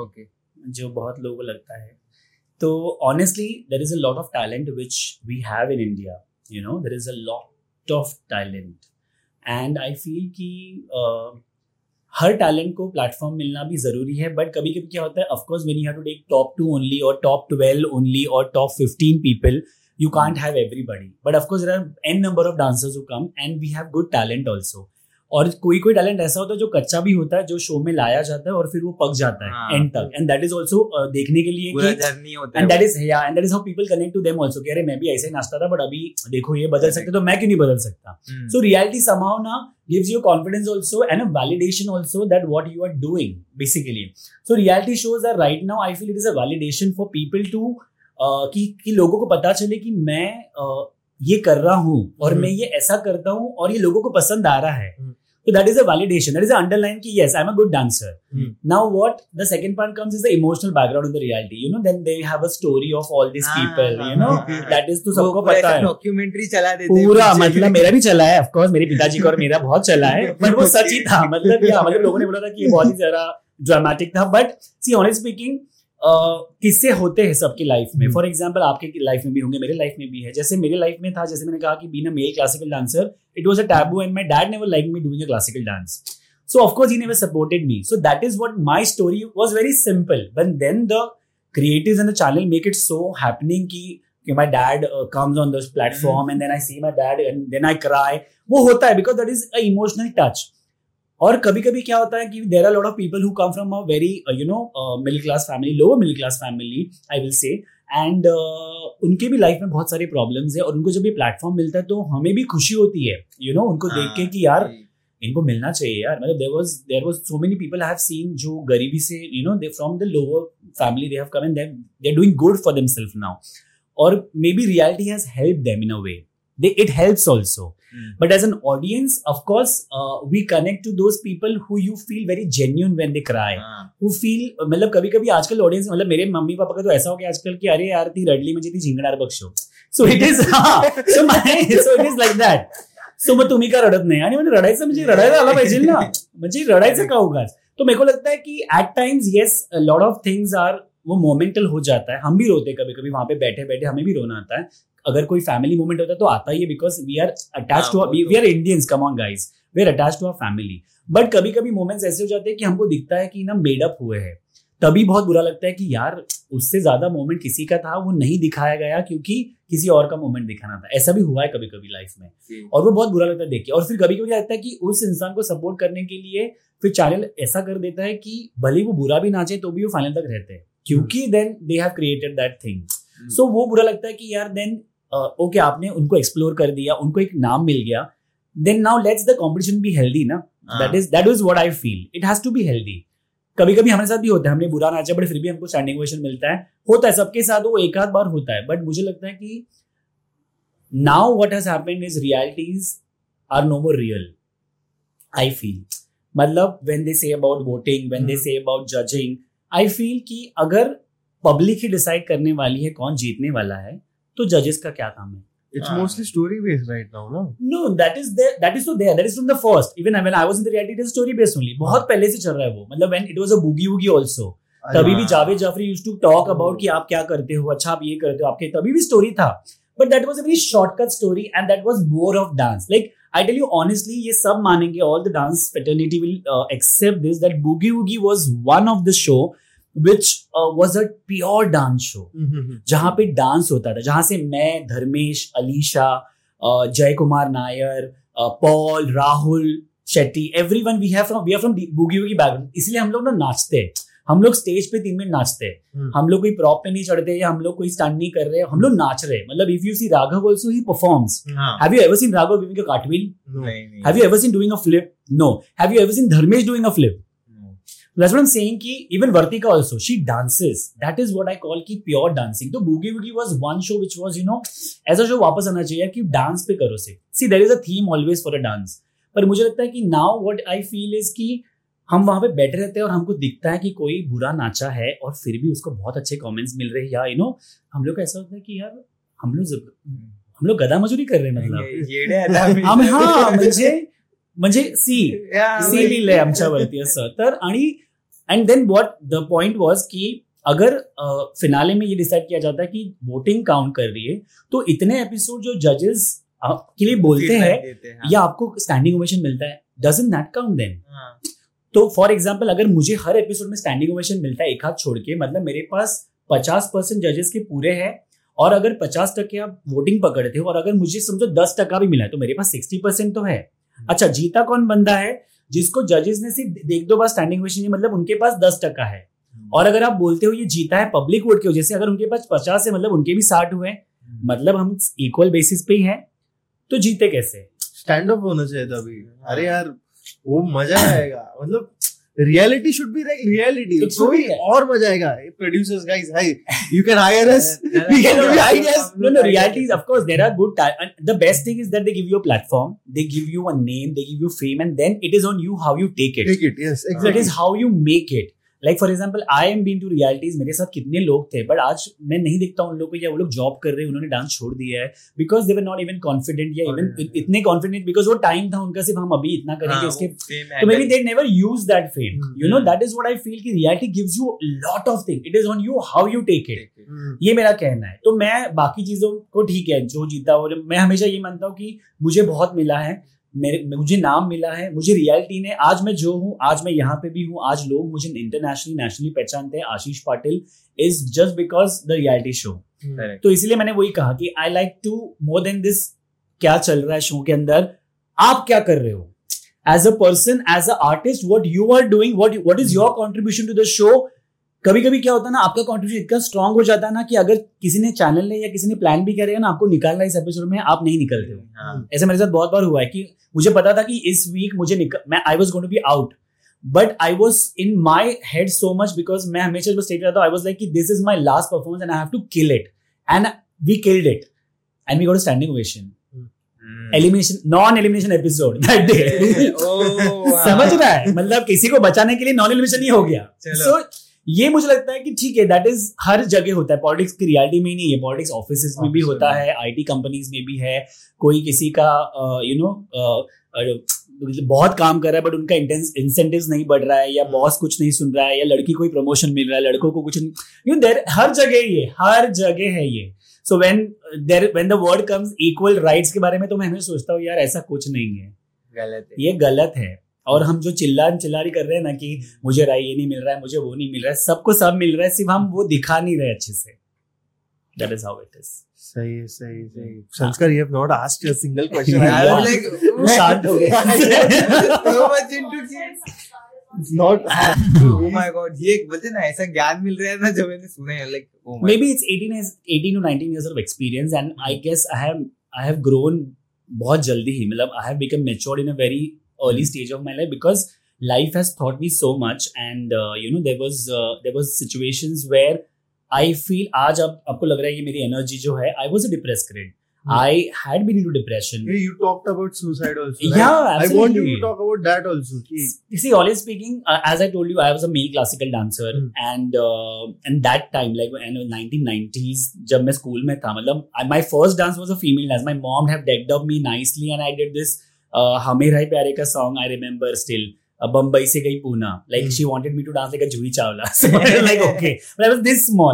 ओके जो बहुत लोगों को लगता है तो honestly there is a lot of talent which we have in India you know there is a lot of talent and I feel कि uh, हर टैलेंट को प्लेटफॉर्म मिलना भी ज़रूरी है बट कभी कभी क्या होता है of course when you have to take top two only और टॉप ट्वेल्व ओनली और top fifteen people you can't have everybody but of course N number of dancers come and we have good talent also और कोई कोई talent ऐसा होता है जो कच्चा भी होता है जो शो में लाया जाता है और फिर वो पक जाता है हाँ। एंड तक एंड दैट इज़ ऑल्सो देखने के लिए and that is yeah and that is how people connect to them also कि अरे मैं भी ऐसे ही नाचता था बट अभी देखो ये बदल सकते तो मैं क्यों नहीं बदल सकता So reality somehow now gives you confidence also and a validation also that what you are doing basically. So reality shows are right now I feel it is a validation for people to uh, कि कि लोगों को पता चले कि मैं uh, ये कर रहा हूँ और हम्म। मैं ये ऐसा करता हूँ और ये लोगों को पसंद आ रहा है हम्म। So that is a validation. That is an underline कि yes, I'm a good dancer. Hmm. Now what the second part comes is the emotional background in the reality. You know, then they have a story of all these हाँ, people. हाँ, You know, हाँ, हाँ। that is तो सबको पता है. Documentary चला देते पूरा। मतलब मेरा भी चला है ऑफ़ कोर्स मेरे पिताजी का और मेरा बहुत चला है बट वो सच ही था मतलब क्या मतलब लोगों ने बोला था कि ये बहुत ही ज़्यादा ड्रामेटिक था बट सी ऑनेस्ट स्पीकिंग किससे होते हैं सबकी लाइफ में। फॉर एग्ज़ाम्पल आपके लाइफ में भी होंगे मेरे लाइफ में भी है जैसे मेरे लाइफ में था जैसे मैंने कहा कि been a male classical dancer it was a taboo and my dad never like me doing a classical dance so of course he never supported me so that is what my story was very simple but then the creatives and the channel make it so happening ki, कि my dad uh, comes on this platform and then I see my dad and then I cry वो होता है because that is a emotional touch और कभी कभी क्या होता है कि there are lot of people who come from a very you know middle class family lower middle class family I will say and uh, उनके भी लाइफ में बहुत सारे प्रॉब्लम्स है और उनको जब भी प्लेटफॉर्म मिलता है तो हमें भी खुशी होती है यू you नो know, उनको हाँ, देख के कि यार इनको मिलना चाहिए यार। मतलब there was there was so many people have seen जो गरीबी से you know they from the lower family they have come and they are doing good for themself now और maybe reality has help them in a way they it helps also hmm, but as an audience of course uh, we connect to those people who you feel very genuine when they cry. हाँ, who feel मतलब कभी कभी आजकल audience मतलब मेरे mummy papa का तो ऐसा हो गया आजकल कि अरे यार ती रडली म्हणजे ती झिंगणार बक्षो so it is so my so it is like that so मग तुम्ही का रडत नाही? आणि म्हणजे रडायचं म्हणजे रडायला आला पाहिजे ना. म्हणजे रडायचं का उगाच? तो मेरे को लगता है कि at times yes lot of things are वो मोमेंटल हो जाता है. हम भी रोते कभी कभी वहाँ पे बैठे बैठे हमें भी रोना आता है. अगर कोई फैमिली मोमेंट होता है तो आता ही है because we are attach to वो we are Indians come on guys we are attach to our family but कभी कभी मोमेंट्स ऐसे हो जाते हैं कि हमको दिखता है कि ना मेडअप हुए हैं। तभी बहुत बुरा लगता है कि यार उससे ज़्यादा मोमेंट किसी का था वो नहीं दिखाया गया क्योंकि किसी और का मोमेंट दिखाना था। ऐसा भी हुआ है कभी कभी लाइफ में और वो बहुत बुरा लगता है देख के। और फिर कभी कभी लगता है कि उस इंसान को सपोर्ट करने के लिए फिर चैनल ऐसा कर देता है कि भले वो बुरा भी नाचे तो भी वो फाइनल तक रहते हैं। क्योंकि then they have created that thing so वो बुरा लगता है कि यार देन ओके आपने उनको एक्सप्लोर कर दिया उनको एक नाम मिल गया। Then now let's the competition be healthy ना? That is that is what I feel it has to be healthy कभी कभी हमारे साथ भी होता है हमने बुरा नाचा बट फिर भी हमको स्टैंडिंग ओवेशन मिलता है। होता है सबके साथ वो एक आध बार होता है बट मुझे लगता है कि now what has happened is realities are no more real I feel मतलब when they say about voting when they. Say about judging I feel कि अगर पब्लिक ही डिसाइड करने वाली है कौन जीतने वाला है तो जजेस का क्या काम है It's Ah. mostly story based right now, no? No, that is there. That is so there. That is from the first. Even when I was in the reality, it is story based only. बहुत पहले से चल रहा है वो मतलब when it was a boogie woogie also. तभी भी हाँ। Javed Jaffrey use to talk about कि आप क्या करते हो अच्छा आप ये करते हो आपके तभी भी स्टोरी था but that was a very shortcut story and that was bore of dance like I tell you honestly ये सब मानेंगे all the dance fraternity will accept this that Boogie Woogie was one of the show which uh, was a pure dance show. Mm-hmm. जहाँ पे dance होता था जहाँ से मैं Dharmesh Alisha Jay Kumar Nair Paul Rahul Shetty every one we have from we are from Boogie Woogie background इसलिए हम लोग ना नाचते हैं। हम लोग स्टेज पे तीन मिनट नाचते हैं। हम्म। हम लोग कोई प्रॉप पे नहीं चढ़ते हम लोग कोई स्टंट नहीं कर रहे हम लोग नाच रहे हैं। मतलब if you see Raghav also he. Performs हाँ, have you ever seen Raghav giving a cartwheel have you ever seen doing a flip no have you ever seen Dharmesh doing a flip. That's what I'm saying. Ki even Vartika also, she dances. That is what I call ki pure dancing. तो Boogie Woogie was one show which was, you know, ऐसा show वापस आना चाहिए कि dance पे करो से. See, there is a theme always for a dance. पर मुझे लगता है कि now what I feel is कि हम वहाँ पे बैठे रहते हैं और हमको दिखता है कि कोई बुरा नाचा है और फिर भी उसको बहुत अच्छे कमेंट्स मिल रहे हैं या यू नो हम लोग को ऐसा होता है कि यार हम लोग हम लोग गधा मजूरी कर रहे हैं मतलब. आम हा म्हणजे म्हणजे सी सी लिहिलंय आमच्यावरती असं तर आणि and then what the point was कि अगर फिनाले में ये डिसाइड किया जाता है कि वोटिंग काउंट कर रही है तो इतने एपिसोड जो जजेस के लिए बोलते हैं हाँ. या आपको स्टैंडिंग ओवेशन मिलता है डजन दैट काउंट देन. तो फॉर एग्ज़ाम्पल अगर मुझे हर एपिसोड में स्टैंडिंग ओवेशन मिलता है एक हाथ छोड़ के मतलब मेरे पास पचास परसेंट जजेस के पूरे हैं और अगर पचास टके आप वोटिंग पकड़ते हो और अगर मुझे समझो दस टका भी मिला है तो मेरे पास सिक्सटी परसेंट तो है अच्छा जीता कौन बंदा है? जिसको जजेस ने सिर्फ़ देख दो बार स्टैंडिंग ओवेशन मतलब उनके पास दस टका है। और अगर आप बोलते हो ये जीता है पब्लिक वोट की वजह से अगर उनके पास पचास है मतलब उनके भी साठ हुए मतलब हम इक्वल बेसिस पे ही हैं तो जीते कैसे? स्टैंड अप होना चाहिए था अभी। अरे यार वो मज़ा आएगा। मतलब Reality should be like reality It should तो ही be. और मजा आएगा producers guys hi you can hire us we can give you ideas No, no. Reality is, of course, there are good. Ti- and the best thing is that they give you a platform, they give you a name, they give you fame, and then it is on you how you take it. take it yes So it exactly is how you make it. Like for example I am been to realities मेरे साथ कितने लोग थे but आज मैं नहीं देखता उन लोगों को या वो लोग जॉब कर रहे हैं उन्होंने डांस छोड़ दिया है because they were not even confident या इवन हाँ। इतने कॉन्फिडेंट बिकॉज़ वो टाइम था उनका सिर्फ़ हम अभी इतना करेंगे हाँ, उसके तो maybe. They never use that fame. You know that is what I feel कि reality gives you lot of thing it is on you how you take it Take it. ये मेरा कहना है तो मैं बाकी चीज़ों को ठीक है जो जीता वो मैं हमेशा ये मानता हूँ कि मुझे बहुत मिला है मेरे मुझे नाम मिला है मुझे रियलिटी ने आज मैं जो हूँ आज मैं यहाँ पे भी हूँ आज लोग मुझे इंटरनेशनली नेशनली पहचानते हैं Ashish Patil is just because the reality show तो इसलिए मैंने वही कहा कि I like to more than this क्या चल रहा है शो के अंदर आप क्या कर रहे हो? As a person as a artist what you are doing what what is your contribution to the show कभी कभी क्या होता है ना आपका कॉन्ट्रीब्यूशन इतना स्ट्रांग हो जाता है ना कि अगर किसी ने चैनल ने या किसी ने प्लान भी करेगा ना आपको निकालना इस एपिसोड में आप नहीं निकलते हो हाँ. ऐसे मेरे साथ बहुत बार हुआ है कि मुझे पता था कि इस वीक मुझे निकल मैं I was going to be out but I was in my head so much because मैं हमेशा जो स्टेट हूँ आई वॉज़ लाइक कि this is my last performance and I have to kill it and we killed it and we got standing ovation. Elimination non elimination episode that day. समझ रहा है मतलब किसी को बचाने के लिए नॉन एलिमिनेशन ही हो गया. सो ये मुझे लगता है कि ठीक है दैट इज़ हर जगह होता है। पॉलिटिक्स की रियलिटी में ही नहीं है पॉलिटिक्स ऑफ़िस में भी होता। है आईटी कंपनीज़ में भी है। कोई किसी का यू नो बहुत काम कर रहा है बट उनका इंसेंटिव नहीं बढ़ रहा है या बॉस कुछ नहीं सुन रहा है या लड़की को ही प्रमोशन मिल रहा है लड़कों को कुछ यू देर हर जगह ये हर जगह है ये। So when there when the word comes equal rights के बारे में तो मैं हमें सोचता हूँ यार ऐसा कुछ नहीं है। गलत है। ये गलत है। और हम जो चिल्ला चिल्लारी कर रहे हैं ना कि मुझे राय ये नहीं मिल रहा है मुझे वो नहीं मिल रहा है सबको सब मिल रहा है सिर्फ़ हम वो दिखा नहीं रहे अच्छे से। That is how it is सही है सही सही हाँ। संस्कार you have not asked a single question I am like शांत हो गया so much into this not oh my God ये बोलते ना ऐसा ज्ञान मिल रहा है ना जो मैंने सुना है like maybe it's 18 years 18 to 19 years of experience and I guess I have I have grown बहुत जल्दी ही मतलब I have become matured in a very early stage of my life because life has taught me so much and uh, you know there was uh, there was situations where i feel आज अब आपको लग रहा है कि मेरी energy जो है i was a depressed kid Hmm. i had been into depression Hey, you talked about suicide also right? Yeah, I want you absolutely. to talk about that also कि You see, honestly speaking, uh, as I told you, I was a male classical dancer, Hmm. and uh, and that time, like in the 1990s, जब मैं school में था, मतलब I- my first dance was a female dance. My mom had decked up me nicely, and I did this uh, हमें राय प्यारे का I remember still. Uh, Bombay से गई Poona Hmm. she wanted me to dance like a Juhi Chawla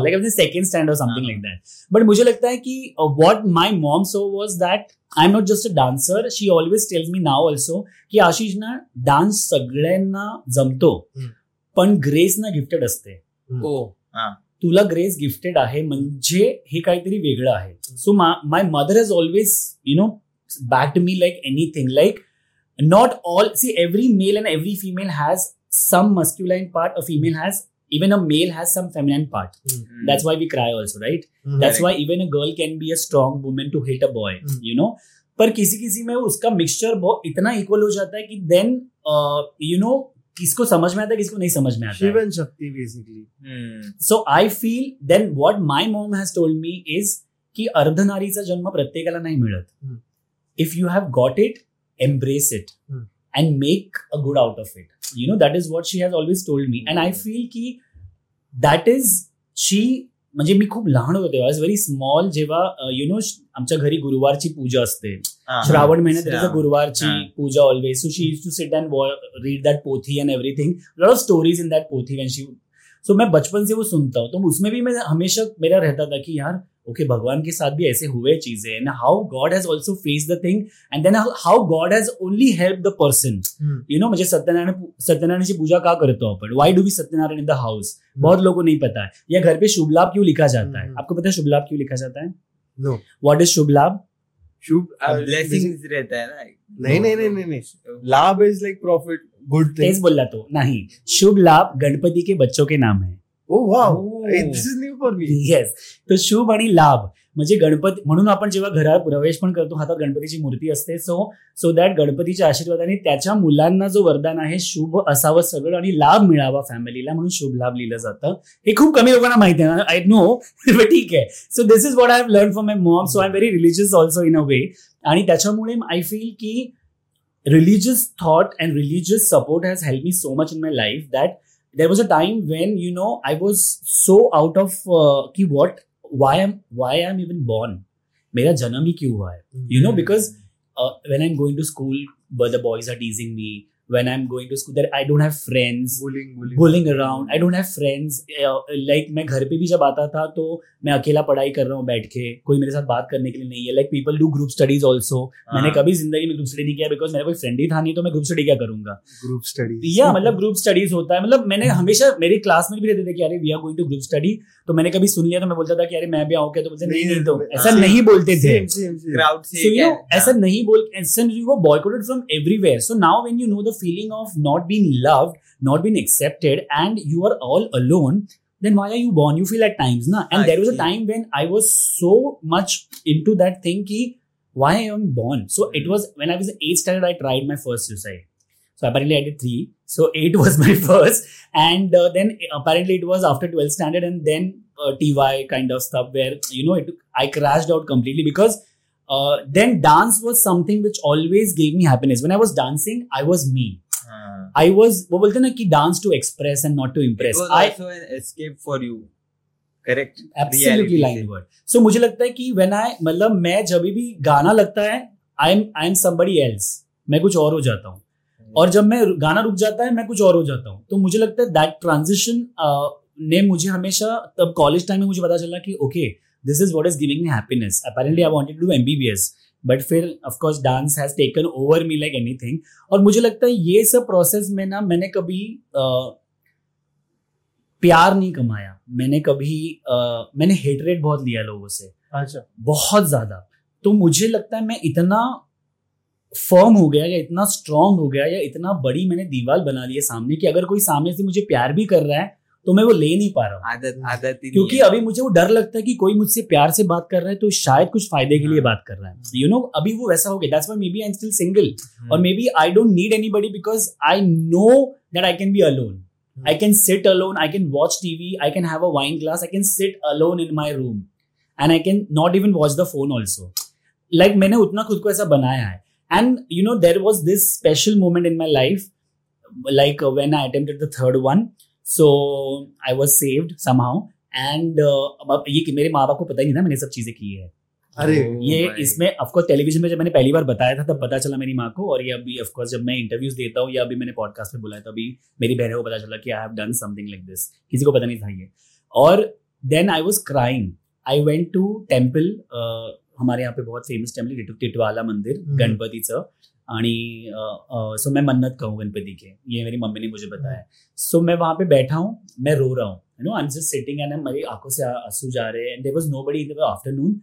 like I was in second stand or something हाँ. like that but मुझे लगता है कि uh, what my mom saw was that I'm not just a dancer she always tells me now also की आशिष ना dance सगळ्यांना जमतो हम्म. पण grace ना गिफ्टेड असते oh हाँ तुला ग्रेस गिफ्टेड आहे म्हणजे हे काहीतरी वेगळं आहे so my mother has always you know back me like anything like not all see every male and every female has some masculine part a female has even a male has some feminine part Hmm. that's why we cry also right? Mm-hmm. that's why even a girl can be a strong woman to hit a boy mm-hmm. you know? पर किसी किसी में उसका mixture बहुत इतना equal हो जाता है कि देन यू नो किसको समझ में आता है किसको नहीं समझ में आता है। Shiv and Shakti basically. Hmm. So I feel then what my mom has told me is की अर्धनारीचा जन्म प्रत्येकाला नाही मिळत. Hmm. If you have got it embrace it Hmm. And make a good out of it you know that is what she has always told me and I feel की that is she म्हणजे मी खूप लहान होतो तेव्हा very small जेव्हा you know आमच्या घरी गुरुवारची पूजा असते हा. श्रावण महिन्यात अच्छा. त्याचं गुरुवारची हा. Puja always so she use to sit and read that pothi and everything lot of stories in that pothi when she so मैं बचपन से वो सुनता हूँ। तो उसमें भी मैं हमेशा मेरा रहता था कि यार ओके okay, भगवान के साथ भी ऐसे हुए चीज़ें। And how God has also face the thing and then how God has only help the person. You know म्हणजे सत्यनारायण सत्यनारायणची पूजा का करतो अपन why do we Satyanarayan in the house बहुत लोगों को नहीं पता है। या घर पे शुभ लाभ क्यों लिखा जाता है? हम्म. आपको पता है शुभ लाभ क्यों लिखा जाता है? No. What is Shubh labh? Shubh blessings रहता है ना। नहीं नहीं नहीं नहीं लाभ इज़ लाइक प्रॉफिट गुड तेच बोलला तो. नाही. शुभ लाभ गणपती के बच्चों के नाम है. ओ wow. Oh. This is new for me yes तो शुभ आणि लाभ म्हणजे गणपती म्हणून आपण जेव्हा घरात प्रवेश पण करतो हातात गणपतीची मूर्ती असते. सो सो दॅट गणपतीच्या आशीर्वादाने त्याच्या मुलांना जो वरदान आहे शुभ असावं सगळं आणि लाभ मिळावा फॅमिलीला म्हणून शुभ लाभ लिहिलं जातं. हे खूप कमी लोकांना माहिती आहे. आय नो ठीक आहे. So this is what I have learn from my mom so I am very religious also in a way आणि त्याच्यामुळे आय फील की religious thought and religious support has helped me so much in my life that there was a time when you know i was so out of uh, ki what why am why i'm even born मेरा जन्म ही क्यों हुआ है you know because uh, when i'm going to school but the boys are teasing me When i'm going to school that i don't have friends bullying bullying. bullying around. I don't have friends uh, like मैं घर पे भी जब आता था तो मैं अकेला पढ़ाई कर रहा हूँ बैठ के कोई मेरे साथ बात करने के लिए नहीं है। Like people do group studies also मैंने कभी ज़िंदगी में ग्रुप स्टडी नहीं किया बिकॉज़ मेरा कोई फ्रेंड ही था नहीं तो मैं ग्रुप स्टडी क्या करूँगा? Group studies. या मतलब ग्रुप स्टडीज़ होता है। मतलब मैंने हमेशा मेरी क्लास में भी रहते थे कि अरे we are going to group study तो मैंने कभी सुन लिया तो मैं बोलता था कि अरे मैं भी आऊँ क्या? तो बोलते नहीं नहीं तो ऐसा नहीं बोलते थे। से ऐसा नहीं बोल ऐसा you were boycotted from everywhere. So now when you know the feeling of not being loved, not being accepted, and you are all alone, then why are you born? You feel at times, na? And I there was a time when I was so much into that thing ki why I am born. So it was when I was eight standard, I tried my first suicide. So apparently I did three. So eight was my first, and uh, then apparently it was after 12th standard, and then uh, TY kind of stuff where you know it, I crashed out completely because uh, then dance was something which always gave me happiness. When I was dancing, I was me. हाँ. I was वो बोलते हैं ना कि dance to express and not to It impress. was I also an escape for you. Correct. absolutely reality word. So मुझे लगता है कि when I मतलब मैं जब भी गाना लगता है I am I am somebody else. मैं कुछ और हो जाता हूँ और जब मैं गाना रुक जाता है मैं कुछ और हो जाता हूँ तो मुझे लगता है दैट ट्रांजिशन uh, ने मुझे हमेशा तब कॉलेज टाइम में मुझे पता चला कि okay this is what is giving me happiness apparently I wanted to do MBBS but फिर of course dance has taken over me like anything और मुझे लगता है ये सब प्रोसेस में ना मैंने कभी प्यार नहीं कमाया। मैंने कभी मैंने हेटरेट बहुत लिया लोगों से। अच्छा। बहुत ज़्यादा। तो मुझे लगता है मैं इतना फर्म हो गया या इतना स्ट्रांग हो गया या इतना बड़ी मैंने दीवार बना ली है सामने कि अगर कोई सामने से मुझे प्यार भी कर रहा है तो मैं वो ले नहीं पा रहा हूँ आदत आदत क्योंकि अभी मुझे वो डर लगता है कि कोई मुझसे प्यार से बात कर रहा है तो शायद कुछ फ़ायदे के लिए हाँ। बात कर रहा है यू नो अभी वो वैसा हो गया that's why maybe I am still single hmm. or maybe I don't need anybody because I know that I can be alone. I can sit alone, I can watch TV, I can have a wine glass, I can sit alone in my room and I can not even watch the phone also. Like मैंने उतना खुद को ऐसा बनाया है and you know there was this special moment in my life like uh, when I attempted the third one so I was saved somehow. And uh, अब ये कि मेरे माँ बाप को पता ही नहीं था मैंने सब चीज़ें की है। अरे Oh ये इसमें ऑफकोर्स टेलीविज़न में जब मैंने पहली बार बताया था तब पता चला मेरी माँ को। और ये अभी ऑफकोर्स जब मैं इंटरव्यूज़ देता हूँ या अभी मैंने पॉडकास्ट में बोला है तभी मेरी बहन को पता चला कि I have done something like this किसी को पता नहीं था ये। और then I was crying I went to temple हमारे यहाँ पे बहुत फ़ेमस टेंपल टिटवाला मंदिर गणपति गणपतीचं आणि सो मैं मन्नत कहूँ गणपति के, ये मेरी मम्मी ने मुझे बताया। सो मैं वहाँ पे बैठा हूँ, मैं रो रहा हूँ you know I am just sitting and मेरी आँखों से आँसू जा रहे हैं there was nobody in the afternoon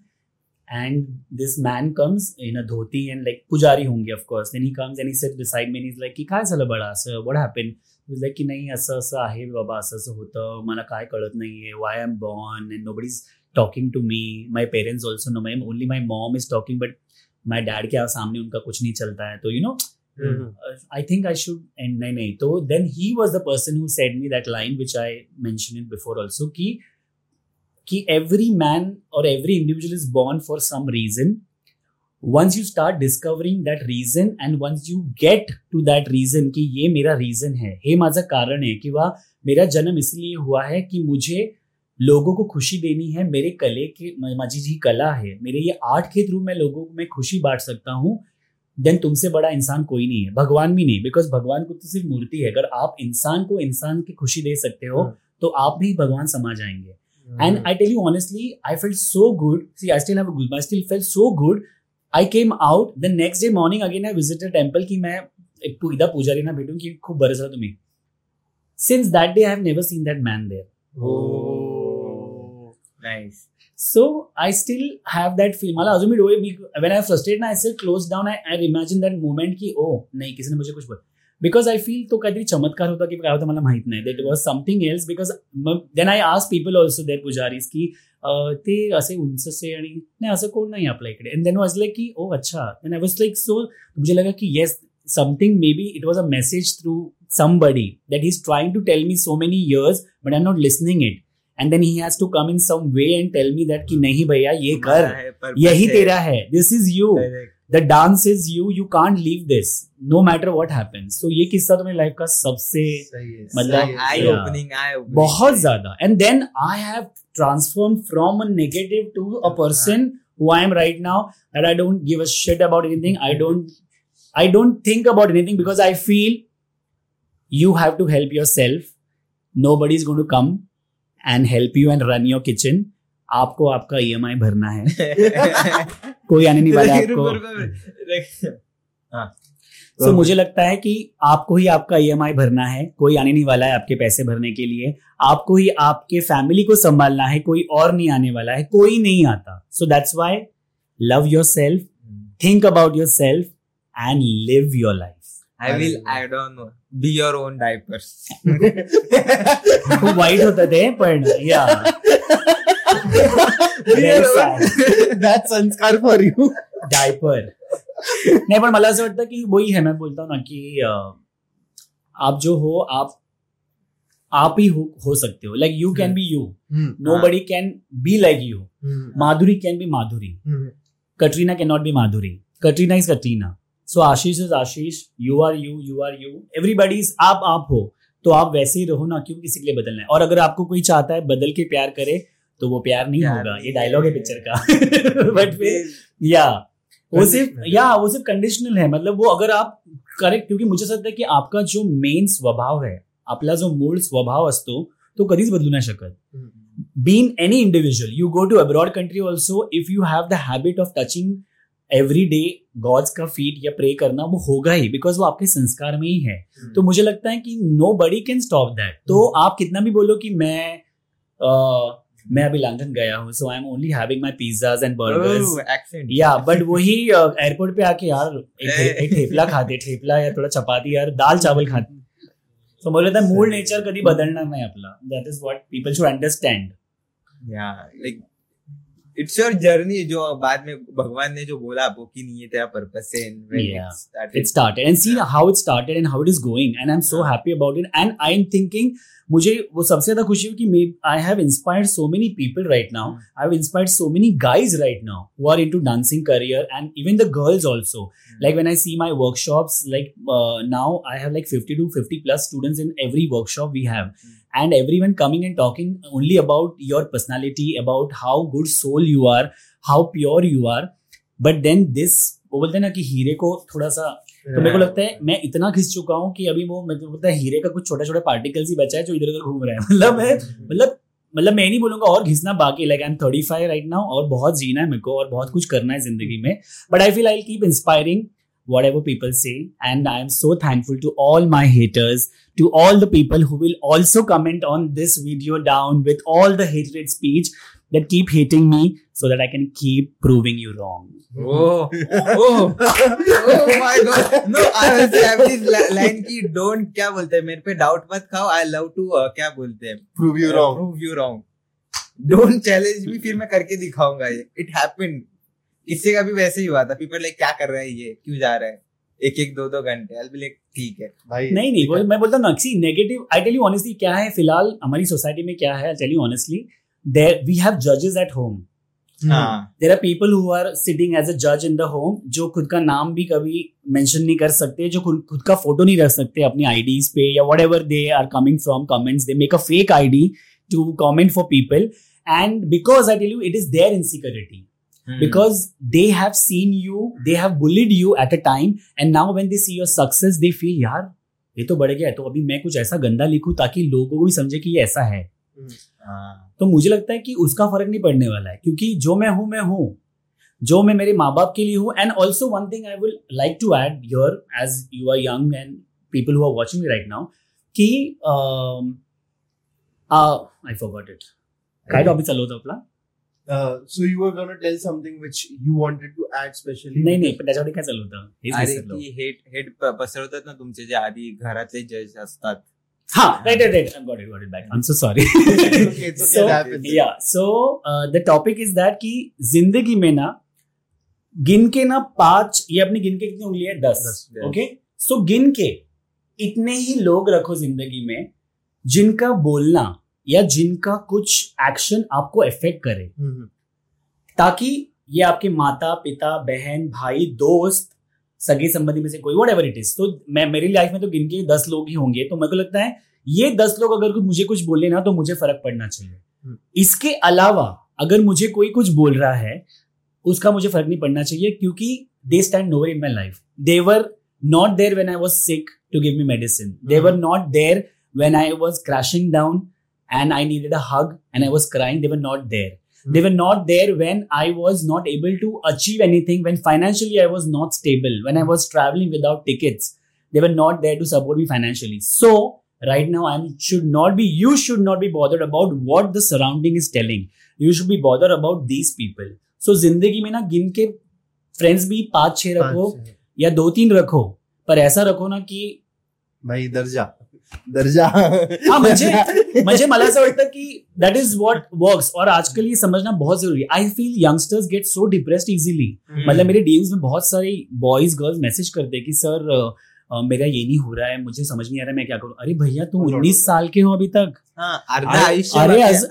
and this man comes in a dhoti and like पुजारी होंगे of course and he comes and sat beside me is like कि बडा असं वॉट हॅपन इज़ लाइक की नाही असं असं आहे बाबा असं असं होतं मला काय कळत नाही आहे why am born and nobody is talking to me my parents also no my only my mom is talking but my dad के सामने उनका कुछ नहीं चलता है तो you know I think I should and नहीं नहीं तो then he was the person who said me that line which I mention in before also की कि एवरी मैन और every individual is born for some reason once you start discovering that reason and once you get to that reason कि ये मेरा reason है ये माजा कारण है कि वह मेरा जन्म इसलिए हुआ है कि मुझे लोगों को खुशी देनी है। मेरे कले के माजी जी कला है। मेरे ये आर्ट के थ्रू मैं लोगों में खुशी बांट सकता हूँ। देन तुमसे बड़ा इंसान कोई नहीं है। भगवान भी नहीं बिकॉज़ भगवान को तो सिर्फ़ मूर्ति है। अगर आप इंसान को इंसान की खुशी दे सकते हो हाँ। तो आप भी भगवान समा जाएँगे। And I tell you honestly I feel so good see I still good I still feel so good I came out the next day morning again I visited temple की मैं एक इधर पूजा ना बैठूँ कि खूब बरस रहा तुम्हें। Since that day I have never seen that man there Nice. So I still have that feel. मला अजून भी डोळे मी when I frustrated ना I still close down. I, I imagine that moment की oh नाही किसी ने मुझे कुछ बोला बिकॉज़ आय फील तो काहीतरी चमत्कार होता की काय होतं मला माहित नाही that was something else because then I आज पीपल ऑल्सो देर पुजारीज की ते असे उंचसे आणि नाही असं कोण नाही आपल्या इकडे अँड देन वॉज़ लाईक की ओ अच्छा then I was like so मुझे लगा की yes something maybe it was a message through somebody that he's trying to tell me so many years but i'm not listening it and then he has to come in some way and tell me that कि नहीं भैया ये कर। यही तेरा है। This is you the dance is you you can't leave this no matter what happen so ये किस्सा तुम्हें लाइफ का सबसे मतलब आई ओपनिंग बहुत ज़्यादा। And then I have transform from a negative to a person who I am right now that I don't give a shit about anything I don't I don't think about anything because I feel you have to help yourself nobody is gone to come and help you and run your kitchen. आपको आपका EMI भरना है। कोई आने नहीं वाला है आपको। रुको, रुको. सो मुझे लगता है कि आपको ही आपका ईएमआई भरना है कोई आने नहीं वाला है आपके पैसे भरने के लिए। आपको ही आपके फैमिली को संभालना है कोई और नहीं आने वाला है कोई नहीं आता। So that's why love yourself think about yourself and live your life I will I don't know, be your own diapers. खूप वाईट होतं ते पण या संस्कार फॉर यू डायपर नाही पण मला असं वाटतं की वही है मैं बोलता हूँ ना कि आप जो हो आप आप ही हो, हो सकते हो. Like you can be you nobody can be like you Madhuri can be Madhuri Katrina can not be Madhuri Katrina is Katrina so Ashish is Ashish you are you you are you everybody is आप आप हो तो आप वैसे ही रहो ना क्यों किसी के लिए बदलना है? और अगर आपको कोई चाहता है बदल के प्यार करे तो वो प्यार नहीं प्यार होगा। ये डायलॉग है पिक्चर का। बट या वो सिर्फ़ या वो सिर्फ़ कंडीशनल है। मतलब वो अगर आप करेक्ट क्योंकि मुझे असं है की आपका जो मेन स्वभाव है आपला जो मूळ स्वभाव असतो तो कधीच बदलू नाही शकत। Been any individual you go to abroad country also if you have the habit of touching every day God's का फीट या प्रे करना वो होगा ही बिकॉज़ वो आपके संस्कार में ही है। Hmm. तो मुझे लगता है कि nobody can stop that तो आप कितना भी बोलो कि मैं अ, मैं अभी लंदन गया हूँ so I am only having my pizzas and burgers या बट वही एयरपोर्ट पे आके यार एक ठेपला खाते ठेपला या थोडा चपाती यार दाल चावल खाते। सो मला वाटतं मूळ नेचर कधी बदलना नाही आपला that is what people should understand Yeah, like it's your journey जो बाद में भगवान ने जो बोला वो की नहीं है पर्पस से in when it started and see how it started and how it is going and I am so happy about it and I am thinking मुझे वो सबसे ज़्यादा खुशी हुई कि may I have inspired so many people right now I have inspired so many guys right now who are into dancing career and even the girls also like when I see my workshops like now I have like 50 to 50 plus students in every workshop we have. And everyone coming and talking only about your personality about how good soul you are how pure you are. But then this वो बोलते हैं ना कि हीरे को थोड़ा सा तो मेरे को लगता है मैं इतना खिंच चुका हूँ कि अभी वो मेरे को लगता है हीरे का कुछ छोटा छोटा पार्टिकल्स ही बचा है जो इधर उधर घूम रहा है। मतलब मैं मतलब मतलब मैं नहीं बोलूँगा और घिसना बाकी like I am thirty five right now और बहुत जीना है मेरे को और बहुत कुछ करना है ज़िंदगी में। But I feel I keep inspiring whatever people say and i am so thankful to all my haters to all the people who will also comment on this video down with all the hatred speech that keep hating me so that i can keep proving you wrong Oh, oh, oh my God! No, I was have this li- line की don't क्या बोलते हैं मेरे पे doubt मत खाओ I love to क्या बोलते हैं prove you wrong prove you wrong don't challenge me फिर मैं करके दिखाऊंगा ये इट हैपेंड इससे का भी वैसे ही हुआ था। पीपल लाइक क्या कर रहा है ये? क्यों जा रहा है? एक एक दो दो घंटे आई लाइक ठीक है। भाई नहीं नहीं वो मैं बोलता हूँ ना see negative I tell you honestly क्या है फ़िलहाल हमारी सोसाइटी में क्या है I tell you honestly there we have जजेस एट होम हाँ। There are people who are sitting as a जज इन द होम जो खुद का नाम भी कभी मेंशन नहीं कर सकते जो खुद खुद का फ़ोटो नहीं रख सकते अपनी आईडीज पे या whatever they are coming from comments they make a fake ID to comment for people. And because i tell you it is their insecurity. Hmm. because they have seen you they have bullied you at a time and now when they see your success they feel यार ये तो बढ़ गया है तो अभी मैं कुछ ऐसा गंदा लिखूं ताकि लोगों को भी समझे कि ये ऐसा है. हाँ. तो मुझे लगता है कि उसका फ़र्क नहीं पड़ने वाला है क्योंकि जो मैं हूँ मैं हूँ। जो मैं मेरे माँ बाप के लिए हूँ and also one thing I will like to add your age you are young and people who are watching right now कि आई फॉरगॉट इट काय टॉपिक चालू होता आपला? Uh, so you were gonna tell something which you wanted to add specially. नाही नाही पण त्याच्यावर काय चालू होतं? अरे की हेट हेट पसरवतात ना तुमचे जे आधी घरातले जज असतात. हा right right right got it got it back I am so sorry happens. या so the topic is that कि ज़िंदगी में ना गिन के ना पाँच ये अपनी गिन के कितनी उंगली है? दस. ओके सो गिन के इतने ही लोग रखो ज़िंदगी में जिनका बोलना या जिनका कुछ एक्शन आपको इफ़ेक्ट करे। हम्म, ताकि ये आपके माता पिता बहन भाई दोस्त सगे संबंधी में से कोई वट एवर इट इज़ तो मैं मेरी लाइफ में तो गिन के दस लोग ही होंगे तो मेरे को लगता है ये दस लोग अगर मुझे कुछ बोले ना तो मुझे फ़र्क पड़ना चाहिए। हम्म। इसके अलावा अगर मुझे कोई कुछ बोल रहा है उसका मुझे फ़र्क नहीं पड़ना चाहिए क्योंकि they stand nowhere in my life they're not there when I was sick to give me medicine they're not there when I was crashing down and I needed a hug and I was crying, they were not there. They were not there when I was not able to achieve anything, when financially I was not stable, when I was traveling without tickets. They were not there to support me financially. So, right now, I should not be, you should not be bothered about what the surrounding is telling. You should be bothered about these people. So, ज़िंदगी में ना गिन के friends भी पाँच छह रखो। या दो तीन रखो पर ऐसा रखो ना की भाई दर्जा दर्जा। हा म्हणजे म्हणजे मला असं वाटतं की दॅट इज़ वॉट वर्क्स और आजकल ये समझना बहुत ज़रूरी है। I feel youngsters get so depressed easily मतलब मेरे डीएम्स में बहुत सारे बॉयज़ गर्ल्स मैसेज करते हैं कि सर मेरा ये नहीं हो रहा है मुझे समझ नहीं आ रहा है मैं क्या करूँ? अरे भैया तुम उन्नीस साल के हो अभी तक। हाँ as-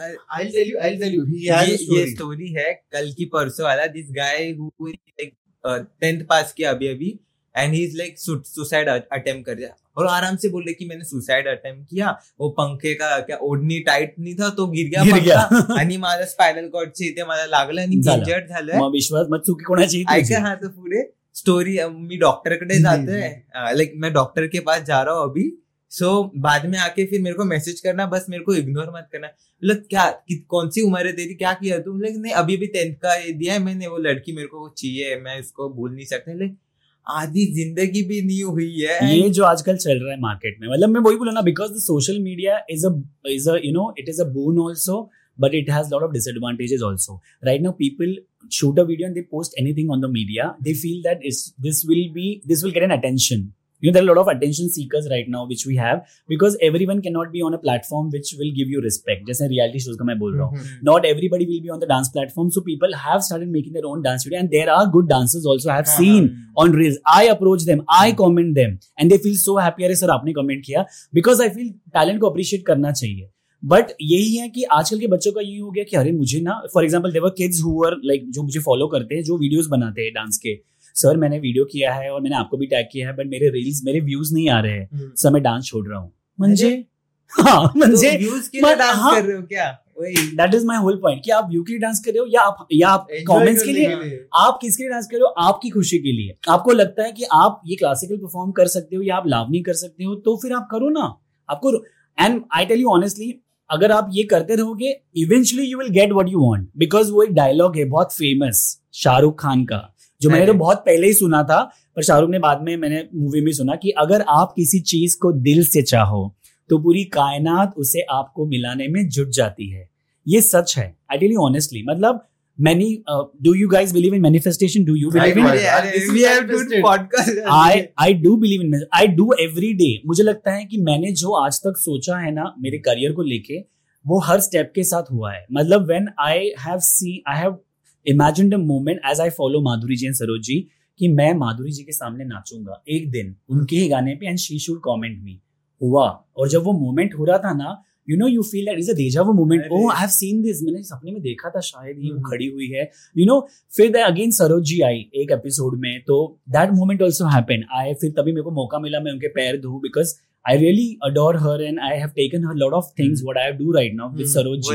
है. स्टोरी है कल की परसों वाला। This guy who like tenth pass किया अभी अभी and he is like suicide attempt कर दिया और आराम से बोले कि मैंने सुसाइड अटेम्प्ट किया। वो पंखे का क्या ओढणी टाइट नहीं था तो गिर गया गिर गया. पंखा आणि माझ्या स्पायनल कॉर्डच्या इथे मला लागलं आणि इंजर्ड झालं विश्वास मग चुकी कोणाची? ऐका हा तो पुढे? स्टोरी मी डॉक्टर कडे जातोय. लाइक मैं डॉक्टर के पास जा रहा हूँ अभी। सो so, बाद में आके फिर मेरे को मैसेज करना बस मेरे को इग्नोर मत करना। मतलब क्या कि, कौन सी उम्र है तेरी? क्या किया तू? लाइक नहीं अभी भी टेंथ का दिया है मैंने। वो लड़की मेरे को चाहिए मैं इसको भूल नहीं सकता। लाइक आधी ज़िंदगी भी नहीं हुई है। ये जो आजकल चल रहा है मार्केट में मतलब मैं वही बोला ना because the social media is is a you know it is a boon also but it has lot of disadvantages also right now people shoot a video and they post anything on the media they feel that is this will be this will get an attention you know there are a lot of attention seekers right now which we have because everyone cannot be on a platform which will give you respect जैसे reality shows का मैं बोल रहा हूँ Mhm. not everybody will be on the dance platform so people have started making their own dance video and there are good dancers also i have हाँ, seen हाँ. on reels i approach them i comment them and they feel so happy अरे sir आपने comment किया because i feel talent को appreciate करना चाहिए but यही है कि आजकल के बच्चों का यही हो गया कि अरे मुझे ना फॉर एग्ज़ाम्पल देवर किड्स हुआ लाइक जो मुझे फॉलो करते हैं जो वीडियोस बनाते हैं डांस के सर मैंने वीडियो किया है और मैंने आपको भी टैग किया है बट मेरे रील्स मेरे व्यूज़ नहीं आ रहे हैं। हम्म. सर मैं डांस छोड़ रहा हूँ। म्हणजे हाँ तो व्यूज़ के लिए डांस हाँ. कर रहे हो क्या? That is my whole point कि आप व्यू के लिए डांस कर रहे हो या आप या आप कमेंट्स के लिए? आप किसके लिए डांस कर रहे हो? आपकी खुशी के लिए। आपको लगता है कि आप ये क्लासिकल परफॉर्म कर सकते हो या आप लावनी कर सकते हो तो फिर आप करो ना। आपको and I tell you honestly अगर आप ये करते रहोगे eventually you will get what you want because वो एक डायलॉग है बहुत फ़ेमस शाहरुख खान का। जो मैंने तो बहुत पहले ही सुना था पर शाहरुख ने बाद में मैंने मूवी में सुना कि अगर आप किसी चीज़ को दिल से चाहो तो पूरी कायनात उसे आपको मिलाने में जुट जाती है। ये सच है। आई टेल यू ऑनेस्टली मतलब many do you guys believe in manifestation do you believe in Right, अरे अरे This we have good podcast I I do believe in I do every day मुझे लगता है कि मैंने जो आज तक सोचा है ना मेरे करियर को लेके वो हर स्टेप के साथ हुआ है। मतलब when I have see I have imagine a moment as I follow Madhuri ji and Saroj ji कि मैं माधुरी जी के सामने नाचूँगा एक दिन उनके ही गाने पे and she should comment me हुआ। और जब वो मोमेंट हो रहा था ना you know you feel that is a deja vu moment oh I have seen this मैंने सपने में देखा था शायद ही वो हम्म। खड़ी हुई है। यू नो फिर अगेन सरोज जी आई एक एपिसोड में। तो दैट मोमेंट ऑल्सो हैपन आए फिर तभी मेरे को मौका मिला मैं उनके पैर धो because I really adore her, and I have taken her a lot of things what I do right now with Hmm. Saroj ji.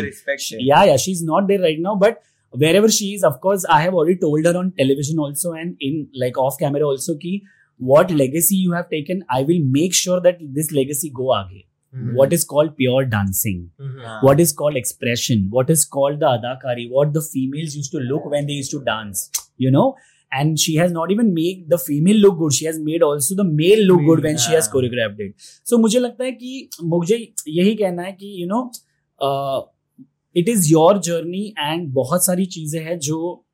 Yeah, yeah, she's not there right now, but wherever she is, of course, I have already told her on television also and in like off camera also ki what legacy you have taken, I will make sure that this legacy go aage. Hmm. What is called pure dancing, हाँ. what is called expression, what is called the adakari, what the females used to look when they used to dance, you know. And she has not even made the female look good. She has made also the male look good when yeah. she has हाँ. choreographed it. So मुझे लगता है कि मुझे यही कहना है कि you know it is your journey and बहुत सारी चीज़ें हैं जो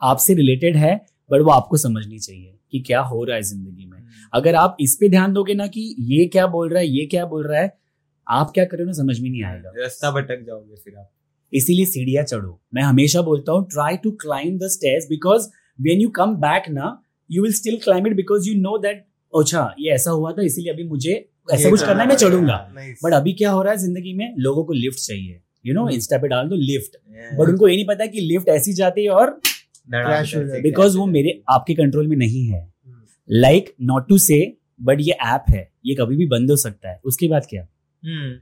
आपसे रिलेटेड है बट वो आपको समझनी चाहिए कि क्या हो रहा है ज़िंदगी में। अगर आप इस पे ध्यान दोगे ना कि ये क्या बोल रहा है ये क्या बोल रहा है आप क्या करो ना समझ में नहीं आएगा। रास्ता भटक जाओगे फिर आप। इसीलिए सीढ़ियाँ चढ़ो। मैं हमेशा बोलता हूँ try to climb the stairs because when you come back ना you will still climb it because you know that अच्छा ये ऐसा हुआ था इसीलिए अभी मुझे ऐसा कुछ करना है मैं चढ़ूँगा। बट अभी क्या हो रहा है ज़िंदगी में? लोगों को लिफ्ट चाहिए। You no Hmm. इंस्टा पे डाल दो लिफ्ट बट उनको ये नहीं पता कि लिफ्ट ऐसी जाती है और हो। बिकॉज़ वो मेरे आपके कंट्रोल में नहीं है। Hmm. Like not to say but ये ऐप है। ये कभी भी बंद हो सकता है। उसके बाद क्या? हम्म,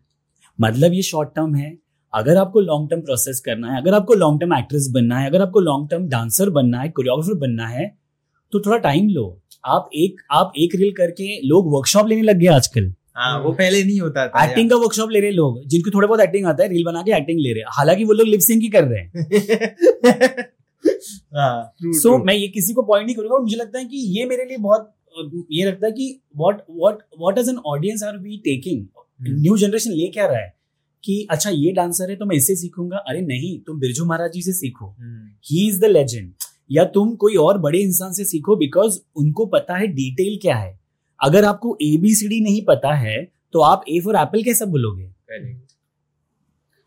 मतलब ये शॉर्ट टर्म है। अगर आपको लॉन्ग टर्म प्रोसेस करना है अगर आपको लॉन्ग टर्म एक्ट्रेस बनना है अगर आपको लॉन्ग टर्म डांसर बनना है कोरियोग्राफर बनना है तो थोड़ा टाइम लो। आप एक आप एक रील करके लोग वर्कशॉप लेने लग गए आजकल। हाँ वो पहले नहीं होता था एक्टिंग का वर्कशॉप ले रहे हैं लोग जिनको थोड़ा बहुत एक्टिंग आता है रील बना के एक्टिंग ले रहे हैं। हालाँकि वो लोग लिपसिंग ही कर रहे हैं। हाँ। सो true. मैं ये किसी को पॉइंट नहीं करूँगा और मुझे लगता है कि ये मेरे लिए बहुत ये लगता है कि what what what as an audience are we taking new generation ले क्या रहा है? कि अच्छा ये डांसर है तो मैं इससे सीखूँगा। अरे नहीं तुम बिरजू महाराज जी से सीखो। ही इज़ द लेजेंड या तुम कोई और बड़े इंसान से सीखो बिकॉज़ उनको पता है डिटेल क्या है। अगर आपको ए बी सी डी नहीं पता है तो आप ए फॉर एप्पल कैसे बोलोगे?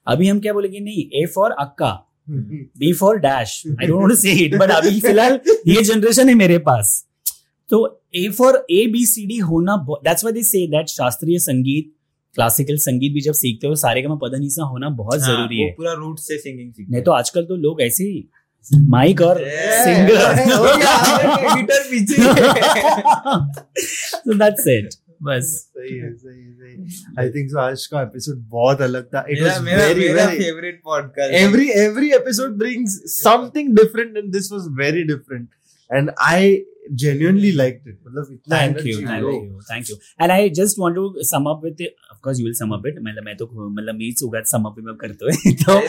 अभी हम क्या बोलेंगे? नहीं ए फॉर अक्का. B for dash I don't say it but अभी फ़िलहाल ये जनरेशन है मेरे पास। तो A for A B C D होना that's why they say that शास्त्रीय संगीत क्लासिकल संगीत भी जब सीखते हो सारे का पदनिसा होना बहुत हाँ, ज़रूरी है। पूरा रूट से सिंगिंग सीखते नहीं तो आजकल तो लोग ऐसे ही माइक और. सिंगर हो गिटार पीछे so that's it बस सही है सही है सही आई थिंक सो आज का एपिसोड बहुत अलग था इट वाज मेरा वेरी मेरा very favourite podcast every every episode brings something different and this was very different and i genuinely liked it मतलब इतना thank you thank you thank you and I just want to sum up with it of course you will sum up it मतलब मैं तो मतलब मीच होगा sum up भी मैं करता हूँ तो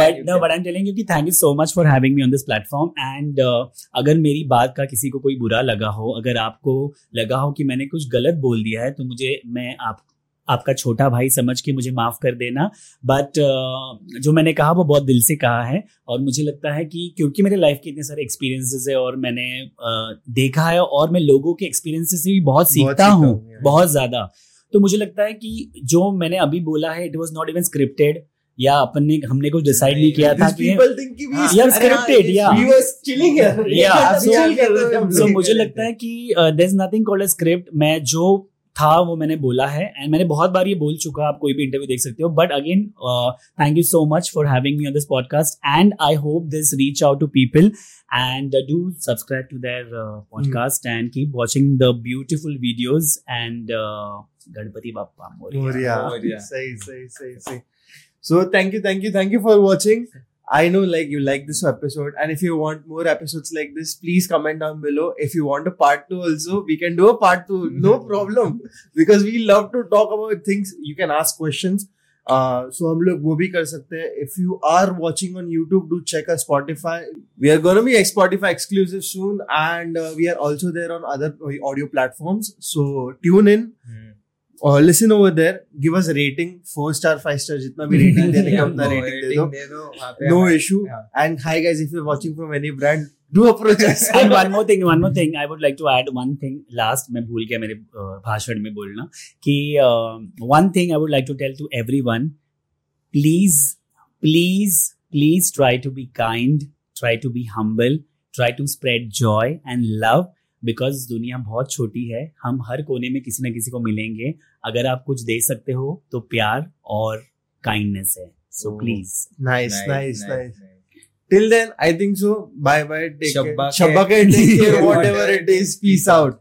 but no but I'm telling you कि thank you so much for having me on this platform and uh, अगर मेरी बात का किसी को कोई बुरा लगा हो अगर आपको लगा हो कि मैंने कुछ गलत बोल दिया है तो मुझे मैं आप आपका छोटा भाई समझ के मुझे माफ़ कर देना। बट जो मैंने कहा वो बहुत दिल से कहा है और मुझे लगता है कि क्योंकि मेरे लाइफ के इतने सारे एक्सपीरियंसेस है और मैंने uh, देखा है और मैं लोगों के एक्सपीरियंसेस से भी बहुत सीखता हूँ बहुत ज़्यादा। तो मुझे लगता है कि जो मैंने अभी बोला है it was not even scripted या अपन ने हमने कुछ डिसाइड नहीं किया था कि scripted, ये- सो मुझे लगता है कि there is nothing called a script मैं जो था वो मैंने बोला है। एंड मैंने बहुत बार ये बोल चुका आप कोई भी इंटरव्यू देख सकते हो। But again thank you so much for having me on this podcast and I hope this reach out to people and do subscribe to their podcast and keep watching the beautiful videos and Ganpati Bappa Morya. सही सही सही सही so thank you thank you thank you for watching. I know like you like this episode and if you want more episodes like this please comment down below if you want a part 2 also we can do a part 2 no problem because we love to talk about things you can ask questions uh, so हम लोग वो भी कर सकते हैं if you are watching on YouTube do check our Spotify we are gonna be Spotify exclusive soon and uh, we are also there on other audio platforms so tune in और listen over there give us rating four star five star जितना भी rating देने का उतना rating दे दो no issue and hi guys if you are watching from any brand do approach us and one more thing one more thing i would like to add one thing last मैं भूल गया मेरे uh, भाषण में बोलना कि uh, one thing i would like to tell to everyone please please please try to be kind try to be humble try to spread joy and love because दुनिया बहुत छोटी है हम हर कोने में किसी न किसी को मिलेंगे। अगर आप कुछ दे सकते हो तो प्यार और काइंडनेस है। So please nice nice nice till then I think so bye bye take care Shabba care take care whatever it is peace out